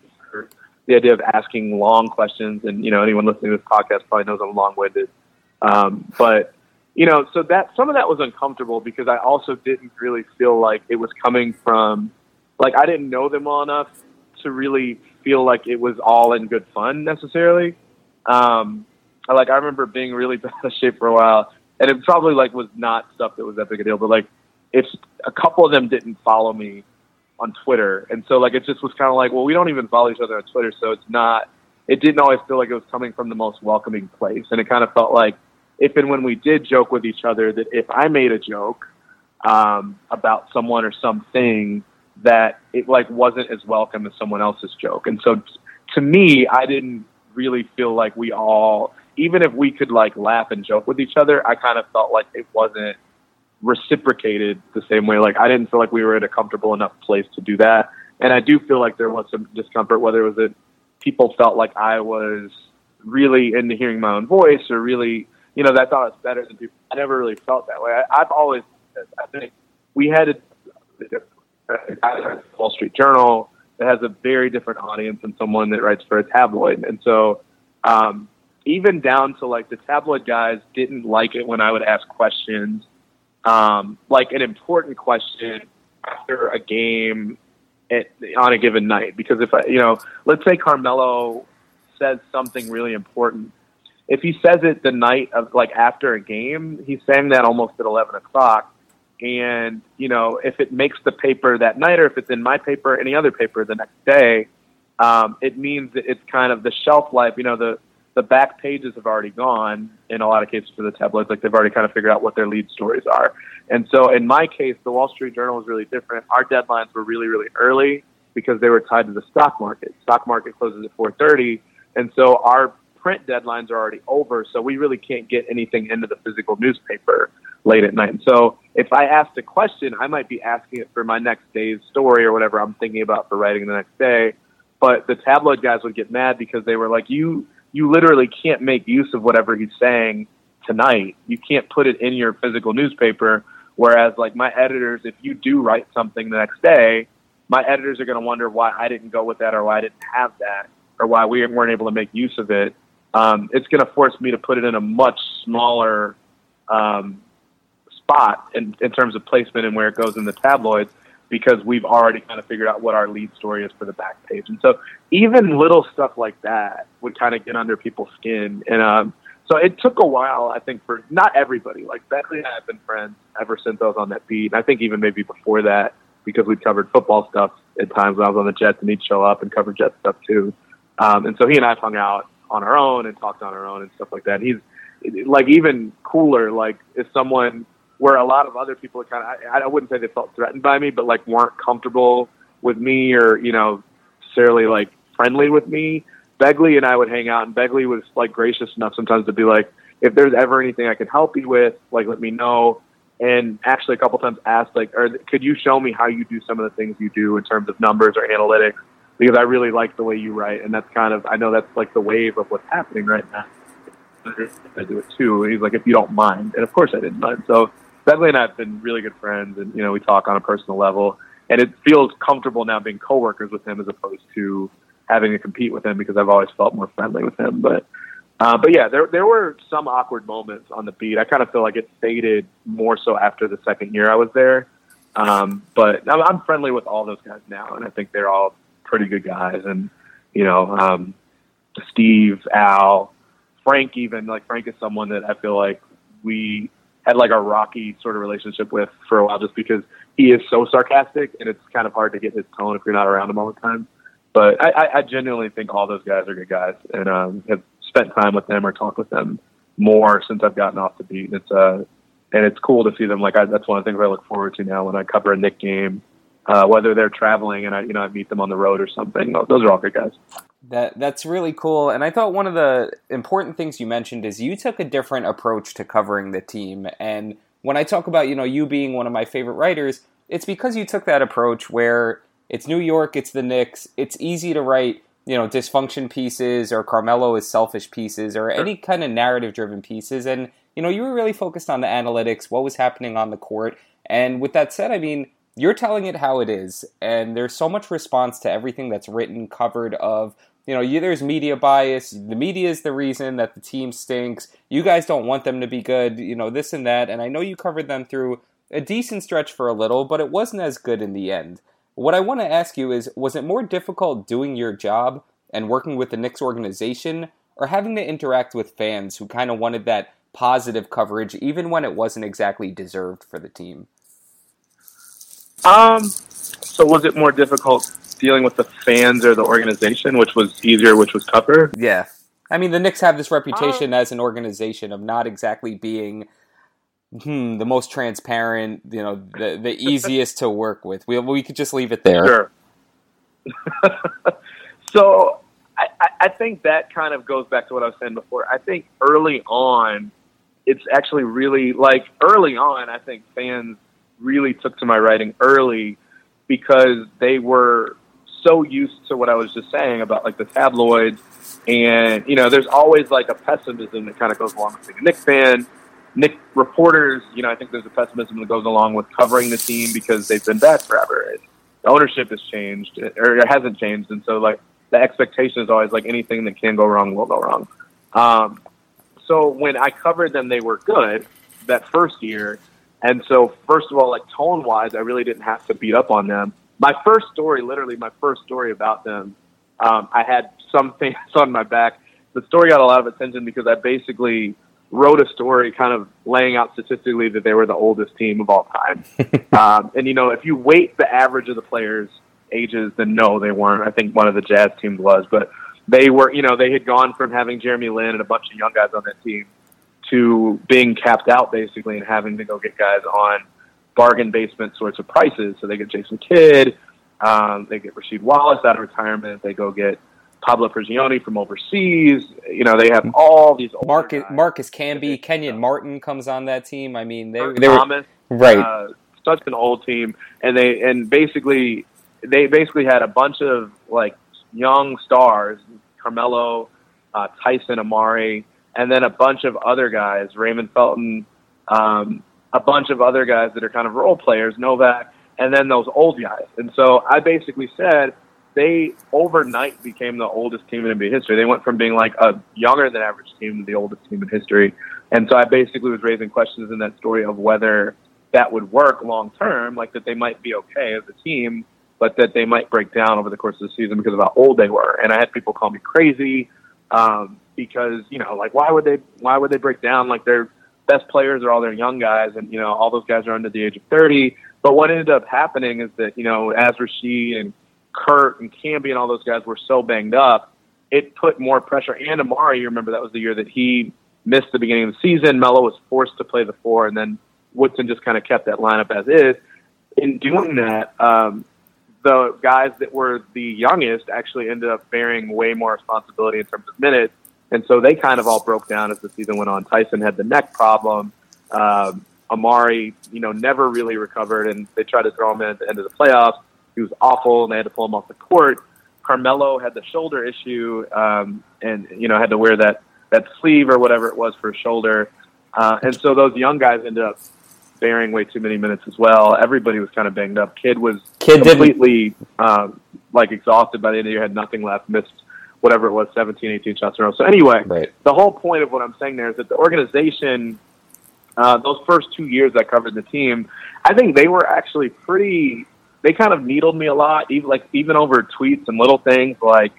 S4: the idea of asking long questions, and you know anyone listening to this podcast probably knows I'm long-winded. Um, but you know, so that some of that was uncomfortable because I also didn't really feel like it was coming from like I didn't know them well enough to really feel like it was all in good fun necessarily. Um, I, like I remember being really bad of shape for a while and it probably like was not stuff that was that big a deal, but like it's a couple of them didn't follow me on Twitter, and so like it just was kind of like, well, we don't even follow each other on Twitter, so it's not. It didn't always feel like it was coming from the most welcoming place, and it kind of felt like if and when we did joke with each other, that if I made a joke um, about someone or something, that it like wasn't as welcome as someone else's joke, and so to me, I didn't really feel like we all even if we could like laugh and joke with each other, I kind of felt like it wasn't reciprocated the same way. Like I didn't feel like we were at a comfortable enough place to do that. And I do feel like there was some discomfort, whether it was that people felt like I was really into hearing my own voice or really, you know, that thought was better than people. I never really felt that way. I, I've always, I think we had a Wall Street Journal that has a very different audience than someone that writes for a tabloid. And so, um, even down to like the tabloid guys didn't like it when I would ask questions, um, like an important question after a game at, on a given night. Because if I, you know, let's say Carmelo says something really important. If he says it the night of like after a game, he's saying that almost at 11 o'clock. And, you know, if it makes the paper that night or if it's in my paper, any other paper the next day, um, it means that it's kind of the shelf life, you know, the, the back pages have already gone in a lot of cases for the tabloids. Like they've already kind of figured out what their lead stories are. And so in my case, the Wall Street Journal was really different. Our deadlines were really, really early because they were tied to the stock market. Stock market closes at 4:30, and so our print deadlines are already over. So we really can't get anything into the physical newspaper late at night. And so if I asked a question, I might be asking it for my next day's story or whatever I'm thinking about for writing the next day. But the tabloid guys would get mad because they were like, you you literally can't make use of whatever he's saying tonight. You can't put it in your physical newspaper. Whereas, like my editors, if you do write something the next day, my editors are going to wonder why I didn't go with that, or why I didn't have that, or why we weren't able to make use of it. Um, it's going to force me to put it in a much smaller um, spot in, in terms of placement and where it goes in the tabloids because we've already kind of figured out what our lead story is for the back page. And so even little stuff like that would kind of get under people's skin. And um, so it took a while, I think, for not everybody. Like Begley and I have been friends ever since I was on that beat. And I think even maybe before that, because we covered football stuff at times when I was on the Jets and he'd show up and cover Jets stuff too. Um, and so he and I hung out on our own and talked on our own and stuff like that. And He's like even cooler. Like if someone where a lot of other people kind of I, I wouldn't say they felt threatened by me, but like weren't comfortable with me or you know necessarily like friendly with me. Begley and I would hang out, and Begley was like gracious enough sometimes to be like, if there's ever anything I can help you with, like let me know. And actually, a couple times asked like, or could you show me how you do some of the things you do in terms of numbers or analytics? Because I really like the way you write, and that's kind of I know that's like the wave of what's happening right now. I do it too. And he's like, if you don't mind, and of course I didn't mind. So Begley and I have been really good friends, and you know we talk on a personal level, and it feels comfortable now being coworkers with him as opposed to having to compete with him because I've always felt more friendly with him. But uh, but yeah, there there were some awkward moments on the beat. I kind of feel like it faded more so after the second year I was there. Um, but I'm, I'm friendly with all those guys now, and I think they're all pretty good guys. And you know, um, Steve, Al, Frank, even like Frank is someone that I feel like we had like a rocky sort of relationship with for a while just because he is so sarcastic and it's kind of hard to get his tone if you're not around him all the time. But I, I genuinely think all those guys are good guys and um, have spent time with them or talked with them more since I've gotten off the beat. And it's uh, and it's cool to see them. Like I, that's one of the things I look forward to now when I cover a Knick game, uh, whether they're traveling and I you know I meet them on the road or something. Those are all good guys.
S3: That that's really cool. And I thought one of the important things you mentioned is you took a different approach to covering the team. And when I talk about, you know, you being one of my favorite writers, it's because you took that approach where it's New York, it's the Knicks, it's easy to write, you know, dysfunction pieces or Carmelo is selfish pieces or any kind of narrative driven pieces. And, you know, you were really focused on the analytics, what was happening on the court. And with that said, I mean, you're telling it how it is and there's so much response to everything that's written covered of you know, you, there's media bias. The media is the reason that the team stinks. You guys don't want them to be good, you know, this and that. And I know you covered them through a decent stretch for a little, but it wasn't as good in the end. What I want to ask you is was it more difficult doing your job and working with the Knicks organization or having to interact with fans who kind of wanted that positive coverage even when it wasn't exactly deserved for the team?
S4: Um, so was it more difficult dealing with the fans or the organization, which was easier, which was tougher.
S3: Yeah. I mean, the Knicks have this reputation uh, as an organization of not exactly being hmm, the most transparent, you know, the, the easiest to work with. We, we could just leave it there.
S4: Sure. so I, I think that kind of goes back to what I was saying before. I think early on, it's actually really like early on, I think fans really took to my writing early because they were so used to what I was just saying about like the tabloids, and you know, there's always like a pessimism that kind of goes along with being a Knicks fan. Knick reporters, you know, I think there's a pessimism that goes along with covering the team because they've been bad forever. And the ownership has changed, or it hasn't changed, and so like the expectation is always like anything that can go wrong will go wrong. Um, so when I covered them, they were good that first year. And so, first of all, like tone wise, I really didn't have to beat up on them. My first story, literally my first story about them, um, I had some things on my back. The story got a lot of attention because I basically wrote a story kind of laying out statistically that they were the oldest team of all time. um, and, you know, if you weight the average of the players' ages, then no, they weren't. I think one of the Jazz teams was. But they were, you know, they had gone from having Jeremy Lin and a bunch of young guys on that team to being capped out basically and having to go get guys on bargain basement sorts of prices. So they get Jason Kidd, um, they get Rasheed Wallace out of retirement, they go get Pablo Prigioni from overseas. You know, they have all these
S3: Marcus
S4: guys.
S3: Marcus Camby, Kenyon Martin comes on that team. I mean, they, they were
S4: Thomas,
S3: right.
S4: uh, such an old team, and they and basically they basically had a bunch of like young stars, Carmelo, uh, Tyson, Amar'e, and then a bunch of other guys, Raymond Felton, um, a bunch of other guys that are kind of role players, Novak, and then those old guys. And so I basically said they overnight became the oldest team in NBA history. They went from being like a younger than average team to the oldest team in history. And so I basically was raising questions in that story of whether that would work long term, like that they might be okay as a team, but that they might break down over the course of the season because of how old they were. And I had people call me crazy um, because you know, like why would they why would they break down? Like their best players are all their young guys, and you know all those guys are under the age of thirty. But what ended up happening is that you know as Rasheed and Kurt and Camby and all those guys were so banged up, it put more pressure. And Amar'e, you remember that was the year that he missed the beginning of the season. Melo was forced to play the four, and then Woodson just kind of kept that lineup as is. In doing that, um, the guys that were the youngest actually ended up bearing way more responsibility in terms of minutes. And so they kind of all broke down as the season went on. Tyson had the neck problem. Um, Amar'e, you know, never really recovered, and they tried to throw him in at the end of the playoffs. He was awful, and they had to pull him off the court. Carmelo had the shoulder issue, um, and you know had to wear that that sleeve or whatever it was for his shoulder. Uh, and so those young guys ended up bearing way too many minutes as well. Everybody was kind of banged up. Kidd was
S3: Kidd
S4: completely um, like exhausted by the end of the year, had nothing left, missed whatever it was, 17, 18 shots in a row. So anyway,
S3: Right.
S4: the whole point of what I'm saying there is that the organization, uh, those first two years I covered the team, I think they were actually pretty. They kind of needled me a lot, even like even over tweets and little things like,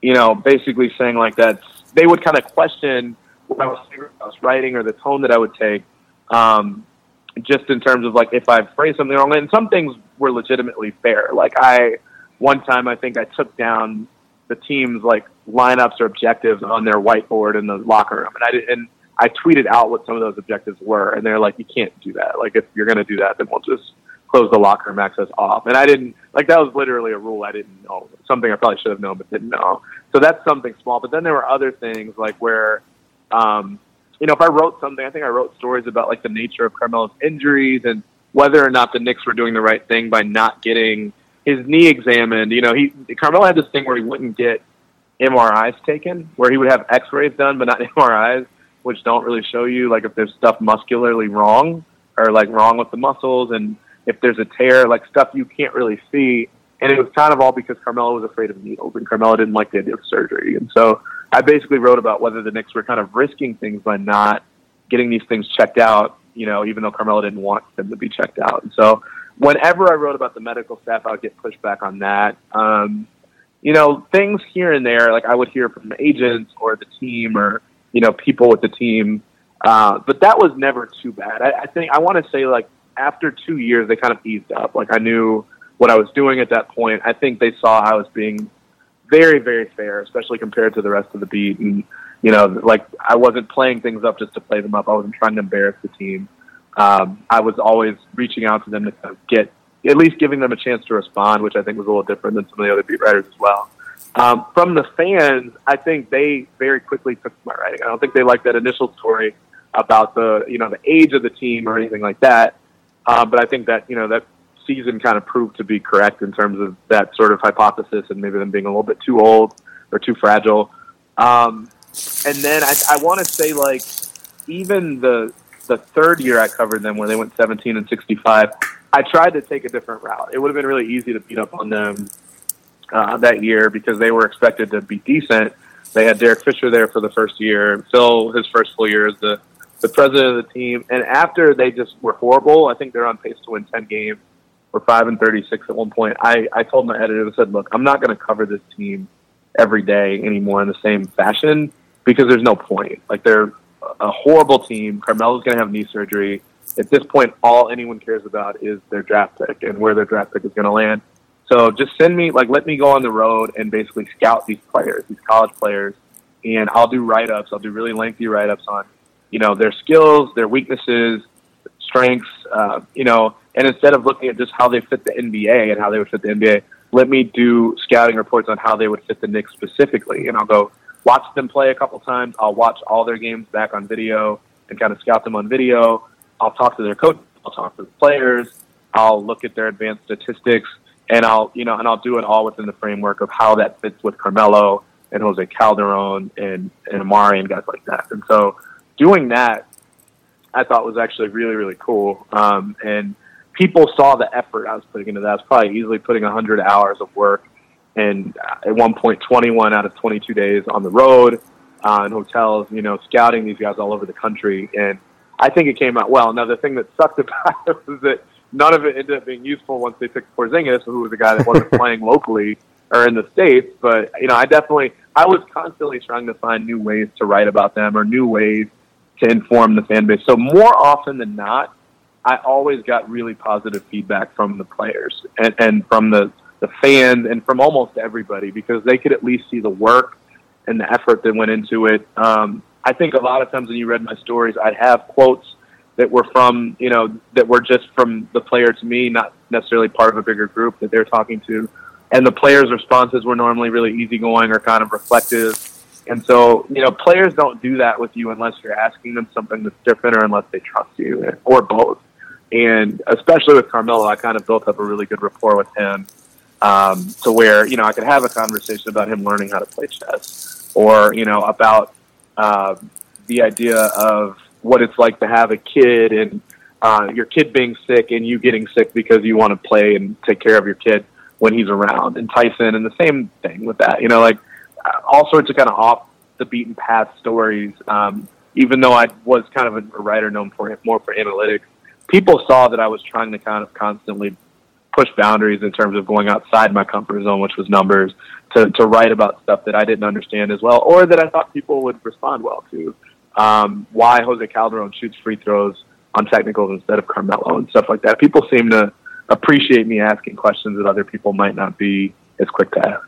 S4: you know, basically saying like that. They would kind of question what I was, I was writing or the tone that I would take, um, just in terms of like if I phrased something wrong. And some things were legitimately fair. Like I, one time I think I took down the team's like lineups or objectives on their whiteboard in the locker room, and I did, and I tweeted out what some of those objectives were, and they're like, "You can't do that. Like, if you're going to do that, then we'll just close the locker room access off." And I didn't like that was literally a rule I didn't know, something I probably should have known but didn't know. So that's something small. But then there were other things like where, um, you know, if I wrote something, I think I wrote stories about like the nature of Carmelo's injuries and whether or not the Knicks were doing the right thing by not getting his knee examined. You know, he Carmelo had this thing where he wouldn't get MRIs taken, where he would have X-rays done, but not MRIs, which don't really show you like if there's stuff muscularly wrong or like wrong with the muscles, and if there's a tear, like stuff you can't really see. And it was kind of all because Carmelo was afraid of needles, and Carmelo didn't like the idea of surgery. And so I basically wrote about whether the Knicks were kind of risking things by not getting these things checked out, you know, even though Carmelo didn't want them to be checked out. And so whenever I wrote about the medical staff, I would get pushback on that. Um, you know, things here and there, like I would hear from agents or the team or, you know, people with the team. Uh, but that was never too bad. I, I think I want to say like after two years, they kind of eased up. Like I knew what I was doing at that point. I think they saw I was being very, very fair, especially compared to the rest of the beat. And, you know, like I wasn't playing things up just to play them up. I wasn't trying to embarrass the team. Um, I was always reaching out to them to get, at least giving them a chance to respond, which I think was a little different than some of the other beat writers as well. Um, from the fans, I think they very quickly took my writing. I don't think they liked that initial story about the, you know, the age of the team or anything like that. Uh, but I think that, you know, that season kind of proved to be correct in terms of that sort of hypothesis and maybe them being a little bit too old or too fragile. Um, and then I, I want to say like even the the third year I covered them where they went 17 and 65, I tried to take a different route. It would have been really easy to beat up on them uh, that year because they were expected to be decent. They had Derek Fisher there for the first year, Phil his first full year as the the president of the team. And after they just were horrible, I think they're on pace to win ten games. We're five and thirty six at one point. I I told my editor, I said, look, I'm not going to cover this team every day anymore in the same fashion because there's no point. Like they're a horrible team. Carmelo's going to have knee surgery. At this point, all anyone cares about is their draft pick and where their draft pick is going to land. So just send me, like, let me go on the road and basically scout these players, these college players, and I'll do write ups. I'll do really lengthy write ups on, you know, their skills, their weaknesses, strengths, uh, you know, and instead of looking at just how they fit the NBA and how they would fit the NBA, let me do scouting reports on how they would fit the Knicks specifically. And I'll go watch them play a couple times. I'll watch all their games back on video and kind of scout them on video. I'll talk to their coach. I'll talk to the players. I'll look at their advanced statistics and I'll you know and I'll do it all within the framework of how that fits with Carmelo and Jose Calderon and and Amar'e and guys like that. And so doing that, I thought was actually really really cool. Um, and people saw the effort I was putting into that. I was probably easily putting a 100 hours of work, and at one point 21 out of 22 days on the road uh, in hotels, you know, scouting these guys all over the country. And I think it came out well. Now the thing that sucked about it was that none of it ended up being useful once they picked Porzingis, who was a guy that wasn't playing locally or in the states. But you know, I definitely I was constantly trying to find new ways to write about them or new ways to inform the fan base. So more often than not, I always got really positive feedback from the players and, and from the the fans and from almost everybody because they could at least see the work and the effort that went into it. Um, I think a lot of times when you read my stories, I'd have quotes that were from you know that were just from the player to me, not necessarily part of a bigger group that they're talking to. And the players' responses were normally really easygoing or kind of reflective. And so, you know, players don't do that with you unless you're asking them something that's different or unless they trust you or both. And especially with Carmelo, I kind of built up a really good rapport with him um, to where, you know, I could have a conversation about him learning how to play chess or, you know, about uh, the idea of what it's like to have a kid and uh, your kid being sick and you getting sick because you want to play and take care of your kid when he's around. And Tyson, and the same thing with that, you know, like uh, all sorts of kind of off the beaten path stories. Um, even though I was kind of a writer known for more for analytics, people saw that I was trying to kind of constantly push boundaries in terms of going outside my comfort zone, which was numbers, to, to write about stuff that I didn't understand as well, or that I thought people would respond well to um, why Jose Calderon shoots free throws on technicals instead of Carmelo and stuff like that. People seem to appreciate me asking questions that other people might not be as quick to ask.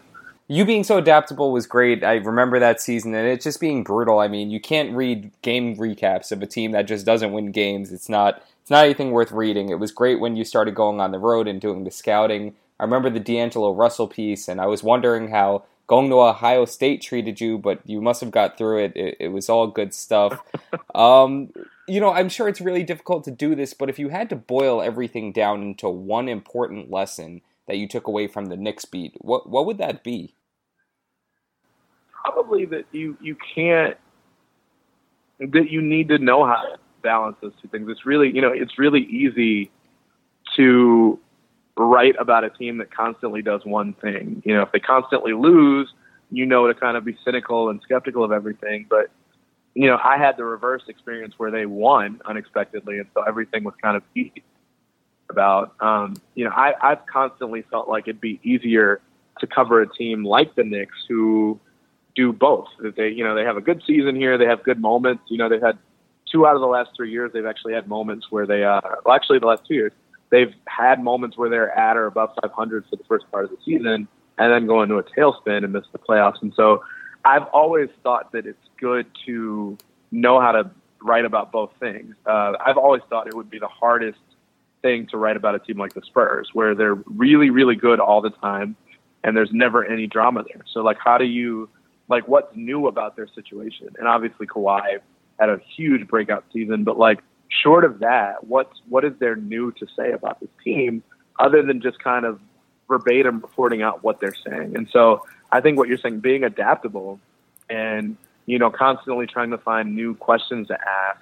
S3: You being so adaptable was great. I remember that season, and it's just being brutal. I mean, you can't read game recaps of a team that just doesn't win games. It's not. It's not anything worth reading. It was great when you started going on the road and doing the scouting. I remember the D'Angelo Russell piece, and I was wondering how going to Ohio State treated you, but you must have got through it. It, it was all good stuff. um, you know, I'm sure it's really difficult to do this, but if you had to boil everything down into one important lesson that you took away from the Knicks beat, what what would that be?
S4: Probably that you you can't that you need to know how to balance those two things. It's really you know it's really easy to write about a team that constantly does one thing. You know, if they constantly lose, you know to kind of be cynical and skeptical of everything. But you know, I had the reverse experience where they won unexpectedly, and so everything was kind of easy. About um, you know, I, I've constantly felt like it'd be easier to cover a team like the Knicks who do both. That they you know they have a good season here, they have good moments. You know, they've had two out of the last three years. They've actually had moments where they uh, well, actually the last two years they've had moments where they're at or above 500 for the first part of the season and then go into a tailspin and miss the playoffs. And so I've always thought that it's good to know how to write about both things. Uh, I've always thought it would be the hardest thing to write about a team like the Spurs, where they're really, really good all the time and there's never any drama there. So, like, how do you, like, what's new about their situation? And obviously, Kawhi had a huge breakout season, but like, short of that, what's what is there new to say about this team other than just kind of verbatim reporting out what they're saying? And so I think what you're saying, being adaptable and you know constantly trying to find new questions to ask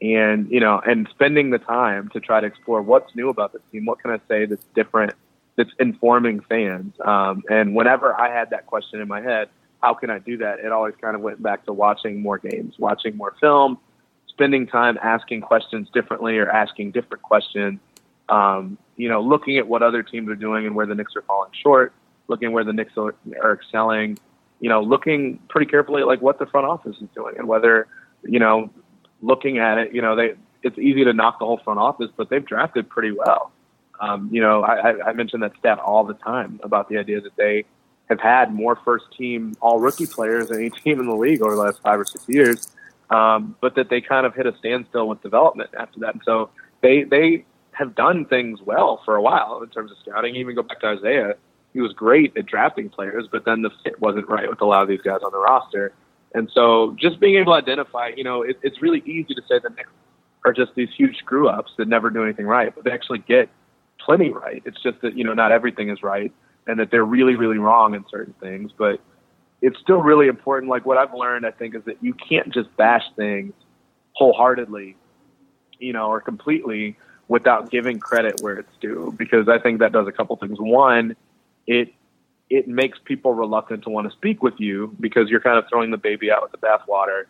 S4: and you know and spending the time to try to explore what's new about this team what can i say that's different that's informing fans um, and whenever i had that question in my head how can I do that? It always kind of went back to watching more games, watching more film, spending time asking questions differently or asking different questions. Um, you know, looking at what other teams are doing and where the Knicks are falling short, looking where the Knicks are, are excelling. You know, looking pretty carefully at like what the front office is doing and whether, you know, looking at it, you know, they it's easy to knock the whole front office, but they've drafted pretty well. Um, you know, I, I mention that stat all the time about the idea that they have had more first team all rookie players than any team in the league over the last five or six years. Um, but that they kind of hit a standstill with development after that. And so they they have done things well for a while in terms of scouting. Even go back to Isiah, he was great at drafting players, but then the fit wasn't right with a lot of these guys on the roster. And so just being able to identify, you know, it, it's really easy to say the Knicks are just these huge screw ups that never do anything right, but they actually get plenty right. It's just that, you know, not everything is right and that they're really, really wrong in certain things. But it's still really important. Like what I've learned, I think, is that you can't just bash things wholeheartedly, you know, or completely without giving credit where it's due. Because I think that does a couple things. One, it it makes people reluctant to want to speak with you because you're kind of throwing the baby out with the bathwater,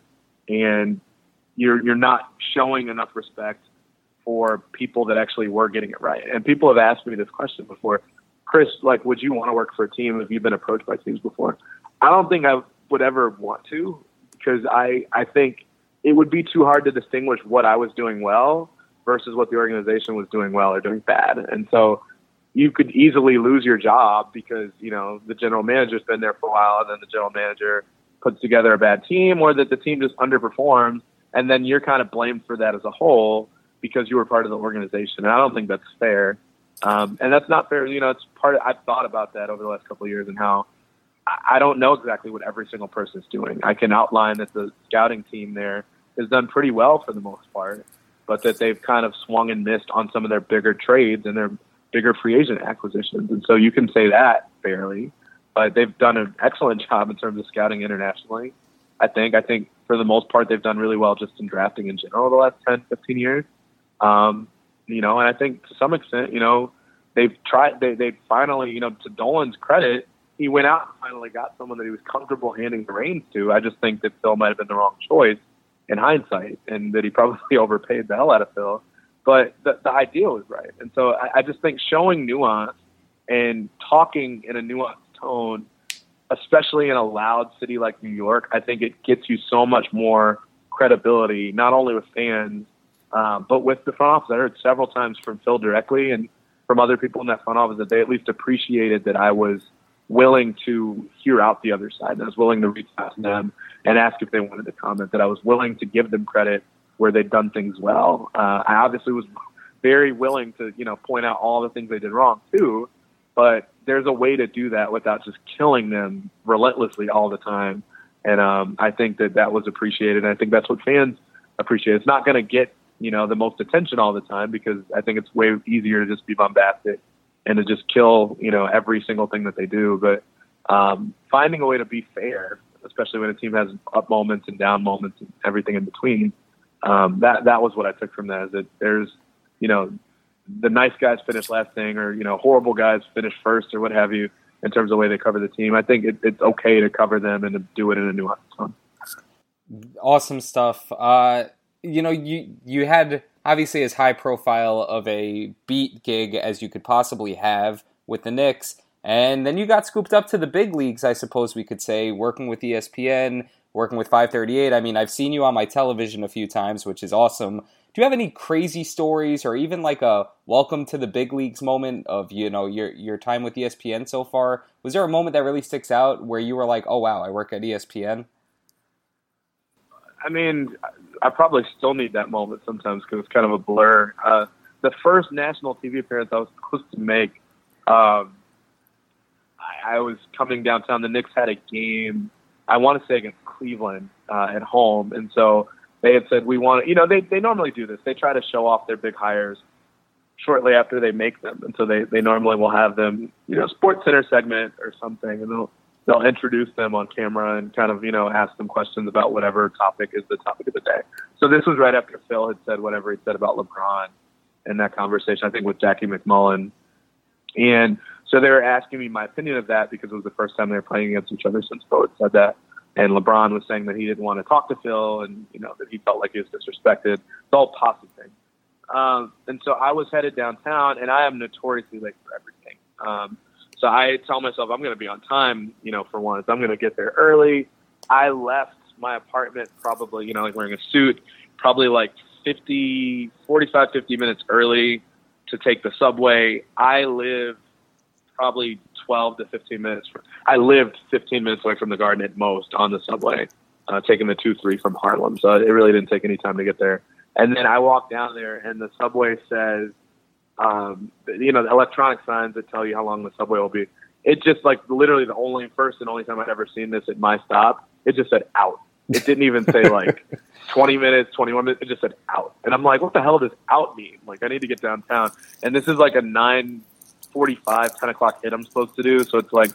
S4: and you're you're not showing enough respect for people that actually were getting it right. And people have asked me this question before. Chris, like, would you want to work for a team Have you've been approached by teams before? I don't think I would ever want to because I, I think it would be too hard to distinguish what I was doing well versus what the organization was doing well or doing bad. And so you could easily lose your job because, you know, the general manager's been there for a while and then the general manager puts together a bad team or that the team just underperforms and then you're kind of blamed for that as a whole because you were part of the organization. And I don't think that's fair. Um, and that's not fair. You know, it's part of, I've thought about that over the last couple of years and how I don't know exactly what every single person is doing. I can outline that the scouting team there has done pretty well for the most part, but that they've kind of swung and missed on some of their bigger trades and their bigger free agent acquisitions. And so you can say that fairly, but they've done an excellent job in terms of scouting internationally. I think, I think for the most part, they've done really well just in drafting in general the last 10, 15 years. Um, you know, and I think to some extent, you know, they've tried, they, they finally, you know, to Dolan's credit, he went out and finally got someone that he was comfortable handing the reins to. I just think that Phil might have been the wrong choice in hindsight, and that he probably overpaid the hell out of Phil. But the, the idea was right, and so I, I just think showing nuance and talking in a nuanced tone, especially in a loud city like New York, I think it gets you so much more credibility, not only with fans, uh, but with the front office. I heard several times from Phil directly and from other people in that front office that they at least appreciated that I was willing to hear out the other side. And I was willing to reach out to them and ask if they wanted to comment. That I was willing to give them credit where they'd done things well. Uh, I obviously was very willing to you know point out all the things they did wrong too. But there's a way to do that without just killing them relentlessly all the time. And um, I think that that was appreciated. And I think that's what fans appreciate. It's not going to get you know the most attention all the time because I think it's way easier to just be bombastic and to just kill, you know, every single thing that they do. But um, finding a way to be fair, especially when a team has up moments and down moments and everything in between, um, that that was what I took from that. Is that there's, you know, the nice guys finish last thing, or you know, horrible guys finish first, or what have you, in terms of the way they cover the team. I think it, it's okay to cover them and to do it in a nuanced tone.
S3: Awesome stuff. Uh, you know, you you had obviously as high profile of a beat gig as you could possibly have with the Knicks. And then you got scooped up to the big leagues, I suppose we could say, working with ESPN, working with 538. I mean, I've seen you on my television a few times, which is awesome. Do you have any crazy stories or even like a welcome to the big leagues moment of, you know, your your time with ESPN so far? Was there a moment that really sticks out where you were like, "Oh wow, I work at ESPN?"
S4: I mean, I probably still need that moment sometimes because it's kind of a blur. Uh, the first national TV appearance I was supposed to make, um, I, I was coming downtown. The Knicks had a game, I want to say against Cleveland uh, at home, and so they had said we want. You know, they they normally do this. They try to show off their big hires shortly after they make them, and so they they normally will have them, you know, SportsCenter segment or something, and they'll they'll introduce them on camera and kind of you know ask them questions about whatever topic is the topic of the day. So this was right after Phil had said whatever he said about LeBron in that conversation, I think with Jackie MacMullan, And So they were asking me my opinion of that because it was the first time they were playing against each other since Bo had said that. And LeBron was saying that he didn't want to talk to Phil and, you know, that he felt like he was disrespected. It's all posse thing. Um, and so I was headed downtown and I am notoriously late for everything. Um, so I tell myself I'm going to be on time, you know, for once. I'm going to get there early. I left my apartment probably, you know, like wearing a suit, probably like 50, 45, 50 minutes early to take the subway. I live probably 12 to 15 minutes. From, I lived 15 minutes away from the garden at most on the subway, uh, taking the 2 3 from Harlem. So it really didn't take any time to get there. And then I walk down there, and the subway says, um, you know, the electronic signs that tell you how long the subway will be. It just like literally the only first and only time I'd ever seen this at my stop. It just said out. It didn't even say like 20 minutes, 21 minutes. It just said out. And I'm like, what the hell does out mean? Like, I need to get downtown. And this is like a 9:45, 10 o'clock hit I'm supposed to do. So it's like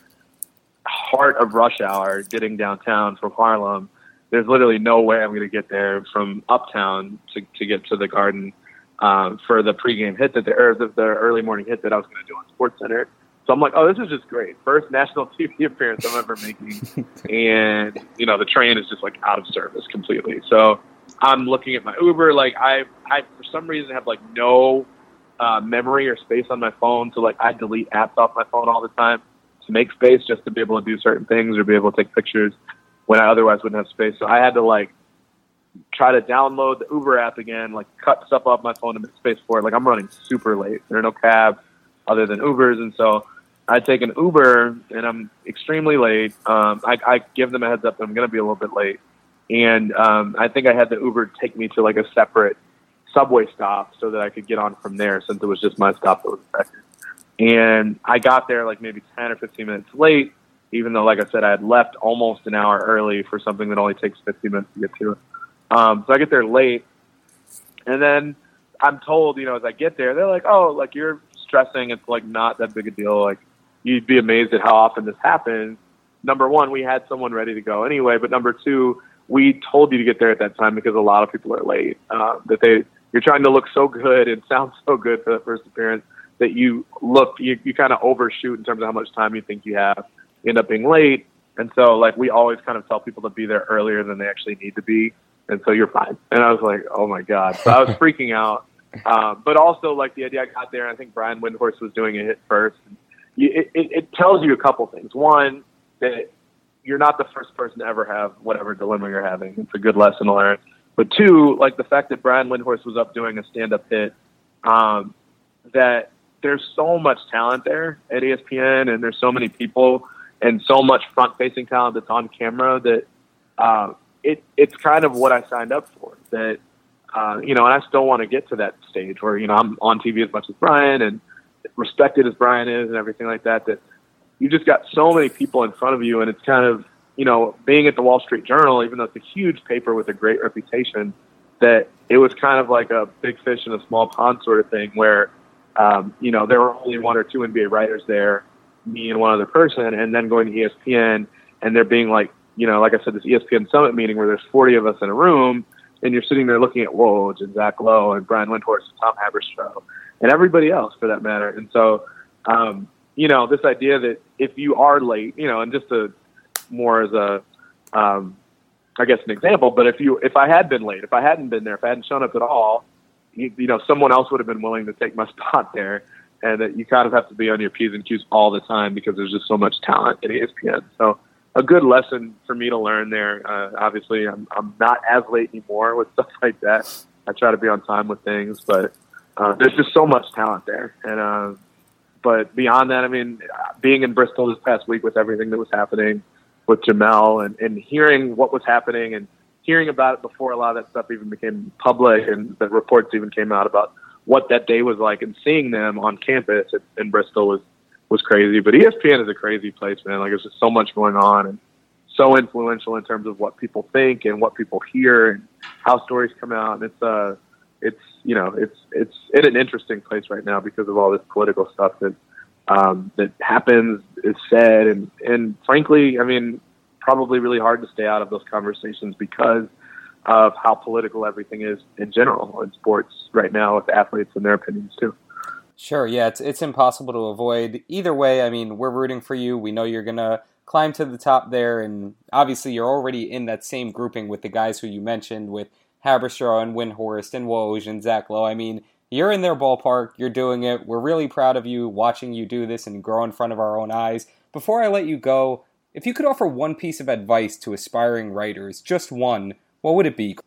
S4: heart of rush hour getting downtown from Harlem. There's literally no way I'm going to get there from uptown to, to get to the garden um, for the pregame hit that the, or the, the early morning hit that I was going to do on SportsCenter. So I'm like, oh, this is just great. First national TV appearance I'm ever making. and, you know, the train is just like out of service completely. So I'm looking at my Uber. Like, I, I for some reason, have like no uh, memory or space on my phone. So, like, I delete apps off my phone all the time to make space just to be able to do certain things or be able to take pictures when I otherwise wouldn't have space. So I had to, like, try to download the Uber app again, like cut stuff off my phone to make space for it. Like I'm running super late. There are no cabs other than Ubers, and so I take an Uber and I'm extremely late. Um, I, I give them a heads up that I'm going to be a little bit late, and um, I think I had the Uber take me to like a separate subway stop so that I could get on from there since it was just my stop that was affected. And I got there like maybe 10 or 15 minutes late, even though, like I said, I had left almost an hour early for something that only takes 15 minutes to get to. Um, so I get there late, and then I'm told, you know, as I get there, they're like, "Oh, like you're stressing. It's like not that big a deal. Like you'd be amazed at how often this happens." Number one, we had someone ready to go anyway, but number two, we told you to get there at that time because a lot of people are late. Uh, that they you're trying to look so good and sound so good for the first appearance that you look you, you kind of overshoot in terms of how much time you think you have. You end up being late, and so like we always kind of tell people to be there earlier than they actually need to be and so you're fine. And I was like, oh my god. So I was freaking out. Um, but also like the idea I got there, I think Brian Windhorst was doing a hit first. You, it, it, it tells you a couple things. One, that you're not the first person to ever have whatever dilemma you're having. It's a good lesson to learn. But two, like the fact that Brian Windhorst was up doing a stand-up hit, um, that there's so much talent there at ESPN, and there's so many people and so much front-facing talent that's on camera that uh, it it's kind of what I signed up for. That uh, you know, and I still want to get to that stage where you know I'm on TV as much as Brian and respected as Brian is and everything like that. That you just got so many people in front of you, and it's kind of you know being at the Wall Street Journal, even though it's a huge paper with a great reputation, that it was kind of like a big fish in a small pond sort of thing where um, you know there were only one or two NBA writers there, me and one other person, and then going to ESPN and there being like you know, like I said, this ESPN Summit meeting where there's 40 of us in a room, and you're sitting there looking at Woj and Zach Lowe and Brian Windhorst and Tom Haberstroh and everybody else for that matter. And so, um, you know, this idea that if you are late, you know, and just a more as a, um, I guess an example, but if you if I had been late, if I hadn't been there, if I hadn't shown up at all, you, you know, someone else would have been willing to take my spot there, and that you kind of have to be on your p's and q's all the time because there's just so much talent at ESPN. So a good lesson for me to learn there. Uh, obviously, I'm, I'm not as late anymore with stuff like that. I try to be on time with things, but uh, there's just so much talent there. And uh, but beyond that, I mean, being in Bristol this past week with everything that was happening with Jemele and, and hearing what was happening and hearing about it before a lot of that stuff even became public and the reports even came out about what that day was like and seeing them on campus in, in Bristol was was crazy. But ESPN is a crazy place, man. Like there's just so much going on and so influential in terms of what people think and what people hear and how stories come out. And it's uh, it's you know, it's it's in an interesting place right now because of all this political stuff that um, that happens, is said, and and frankly, I mean, probably really hard to stay out of those conversations because of how political everything is in general in sports right now with athletes and their opinions too.
S3: Sure, yeah, it's it's impossible to avoid. Either way, I mean, we're rooting for you. We know you're gonna climb to the top there, and obviously you're already in that same grouping with the guys who you mentioned with Haberstroh and Windhorst and Woj and Zach Lowe. I mean, you're in their ballpark. You're doing it. We're really proud of you watching you do this and grow in front of our own eyes. Before I let you go, if you could offer one piece of advice to aspiring writers, just one, what would it be?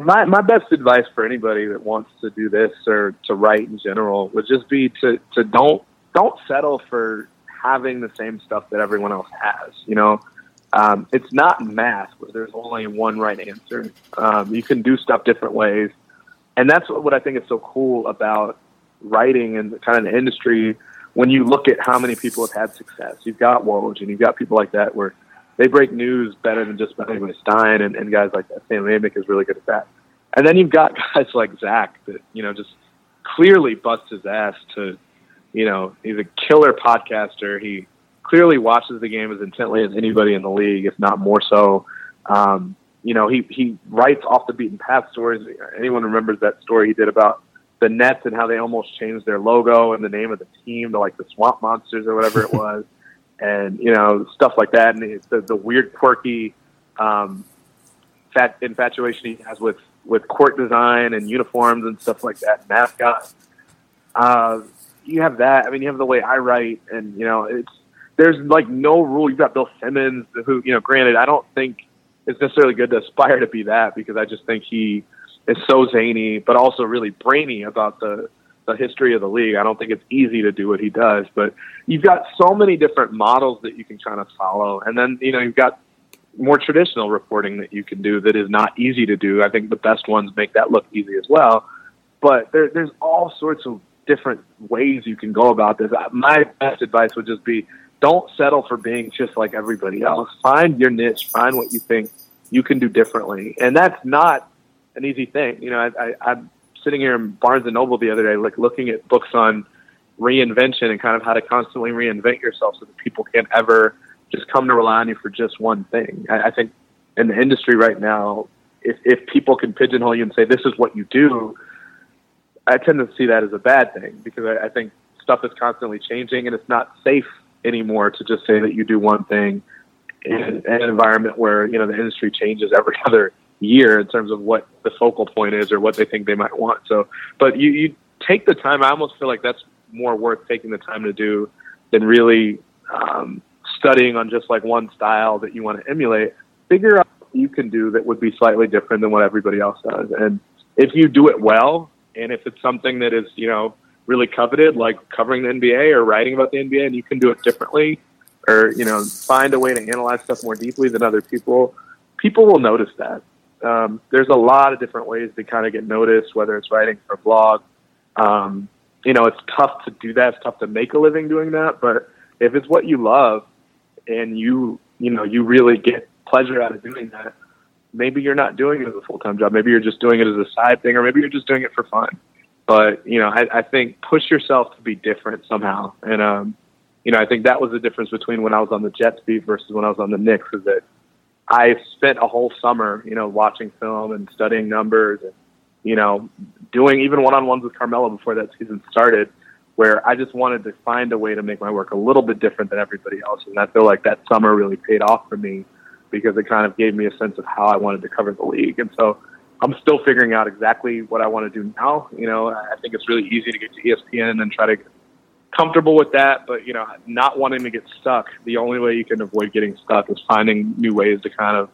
S4: My my best advice for anybody that wants to do this or to write in general would just be to to don't don't settle for having the same stuff that everyone else has. You know, um, it's not math where there's only one right answer. Um, you can do stuff different ways, and that's what, I think is so cool about writing and kind of the industry. When you look at how many people have had success, you've got Woj and you've got people like that where they break news better than just Benjamin Stein and, and guys like that. Sam Amick is really good at that. And then you've got guys like Zach that, you know, just clearly busts his ass to, you know, he's a killer podcaster. He clearly watches the game as intently as anybody in the league, if not more so. Um, you know, he, he writes off the beaten path stories. Anyone remembers that story he did about the Nets and how they almost changed their logo and the name of the team to like the Swamp Monsters or whatever it was and you know stuff like that, and the, the weird, quirky um, fat infatuation he has with with court design and uniforms and stuff like that, mascots. Uh, you have that. I mean, you have the way I write, and you know, it's there's like no rule. You've got Bill Simmons, who you know, granted, I don't think it's necessarily good to aspire to be that because I just think he is so zany, but also really brainy about the the history of the league. I don't think it's easy to do what he does, but you've got so many different models that you can kind of follow. And then, you know, you've got more traditional reporting that you can do that is not easy to do. I think the best ones make that look easy as well. But there, there's all sorts of different ways you can go about this. My best advice would just be don't settle for being just like everybody else. Find your niche, find what you think you can do differently. And that's not an easy thing. You know, I, I, I'm sitting here in Barnes and Noble the other day, like looking at books on reinvention and kind of how to constantly reinvent yourself so that people can't ever just come to rely on you for just one thing. I, I think in the industry right now, if, if people can pigeonhole you and say, this is what you do, I tend to see that as a bad thing because I, I think stuff is constantly changing and it's not safe anymore to just say that you do one thing in an environment where, you know, the industry changes every other year in terms of what the focal point is or what they think they might want. So, but you, you take the time. I almost feel like that's more worth taking the time to do than really um, studying on just like one style that you want to emulate. Figure out what you can do that would be slightly different than what everybody else does. And if you do it well, and if it's something that is, you know, really coveted, like covering the NBA or writing about the NBA, and you can do it differently, or you know, find a way to analyze stuff more deeply than other people, people will notice that um, there's a lot of different ways to kind of get noticed, whether it's writing for a blog. Um, you know, it's tough to do that. It's tough to make a living doing that. But if it's what you love and you, you know, you really get pleasure out of doing that, maybe you're not doing it as a full time job. Maybe you're just doing it as a side thing, or maybe you're just doing it for fun. But you know, I, I think push yourself to be different somehow. And um, you know, I think that was the difference between when I was on the Jets beat versus when I was on the Knicks. Is that I spent a whole summer, you know, watching film and studying numbers and, you know, doing even one on ones with Carmelo before that season started, where I just wanted to find a way to make my work a little bit different than everybody else. And I feel like that summer really paid off for me because it kind of gave me a sense of how I wanted to cover the league. And so I'm still figuring out exactly what I want to do now. You know, I think it's really easy to get to ESPN and then try to comfortable with that, but you know, not wanting to get stuck. The only way you can avoid getting stuck is finding new ways to kind of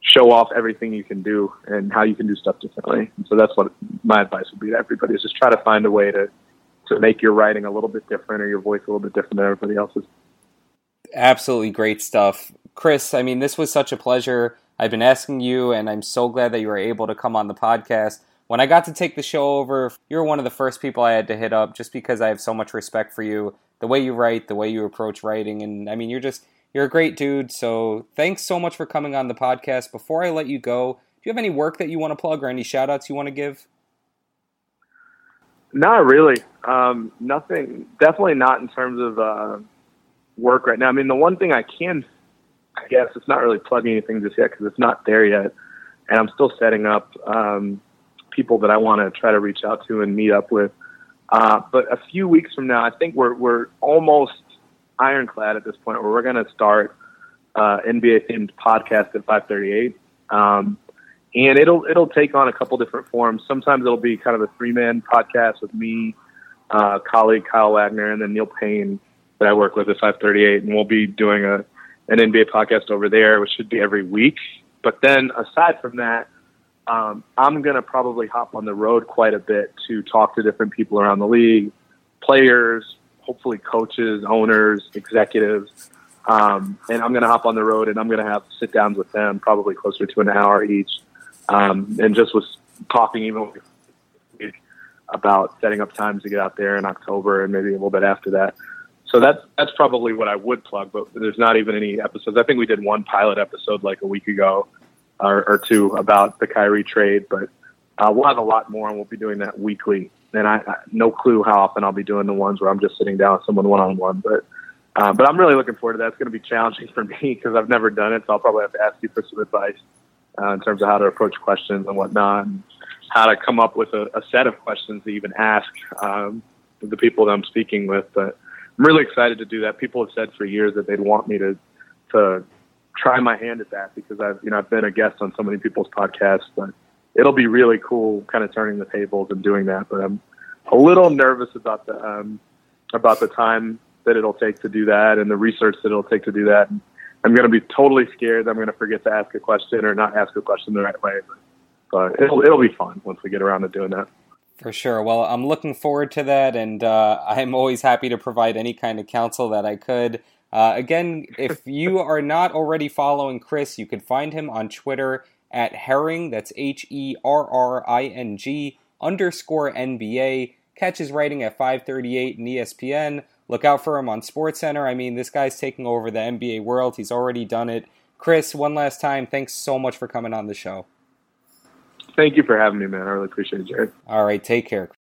S4: show off everything you can do and how you can do stuff differently. And so that's what my advice would be to everybody is just try to find a way to to make your writing a little bit different or your voice a little bit different than everybody else's.
S3: Absolutely great stuff. Chris, I mean, this was such a pleasure. I've been asking you, and I'm so glad that you were able to come on the podcast when I got to take the show over, you were one of the first people I had to hit up just because I have so much respect for you, the way you write, the way you approach writing, and I mean, you're just you're a great dude. So thanks so much for coming on the podcast. Before I let you go, do you have any work that you want to plug or any shout outs you want to give?
S4: Not really. Um, nothing. Definitely not in terms of uh, work right now. I mean, the one thing I can, I guess, it's not really plugging anything just yet because it's not there yet, and I'm still setting up. Um, people that I want to try to reach out to and meet up with. Uh, but a few weeks from now, I think we're we're almost ironclad at this point where we're going to start uh, NBA themed podcast at 538. Um, and it'll it'll take on a couple different forms. Sometimes it'll be kind of a three man podcast with me, uh, colleague Kyle Wagner, and then Neil Paine that I work with at 538, and we'll be doing a an NBA podcast over there, which should be every week. But then aside from that, um, I'm going to probably hop on the road quite a bit to talk to different people around the league, players, hopefully coaches, owners, executives. Um, and I'm going to hop on the road and I'm going to have sit downs with them, probably closer to an hour each. Um, and just was talking even about setting up times to get out there in October and maybe a little bit after that. So that's that's probably what I would plug, but there's not even any episodes. I think we did one pilot episode like a week ago or, or two about the Kyrie trade, but uh, we'll have a lot more, and we'll be doing that weekly. And I, I no clue how often I'll be doing the ones where I'm just sitting down with someone one on one, but uh, but I'm really looking forward to that. It's going to be challenging for me because I've never done it, so I'll probably have to ask you for some advice uh, in terms of how to approach questions and whatnot, and how to come up with a, a set of questions to even ask um, the people that I'm speaking with. But I'm really excited to do that. People have said for years that they'd want me to to try my hand at that because I've you know I've been a guest on so many people's podcasts, but it'll be really cool, kind of turning the tables and doing that. But I'm a little nervous about the um, about the time that it'll take to do that and the research that it'll take to do that. I'm going to be totally scared. I'm going to forget to ask a question or not ask a question the right way. But, but it'll it'll be fun once we get around to doing that.
S3: For sure. Well, I'm looking forward to that, and uh, I'm always happy to provide any kind of counsel that I could. Uh, again, if you are not already following Chris, you can find him on Twitter at Herring. That's H E R R I N G underscore NBA. Catch his writing at 538 in ESPN. Look out for him on SportsCenter. I mean, this guy's taking over the NBA world. He's already done it. Chris, one last time, thanks so much for coming on the show.
S4: Thank you for having me, man. I really appreciate it, Jared.
S3: All right, take care.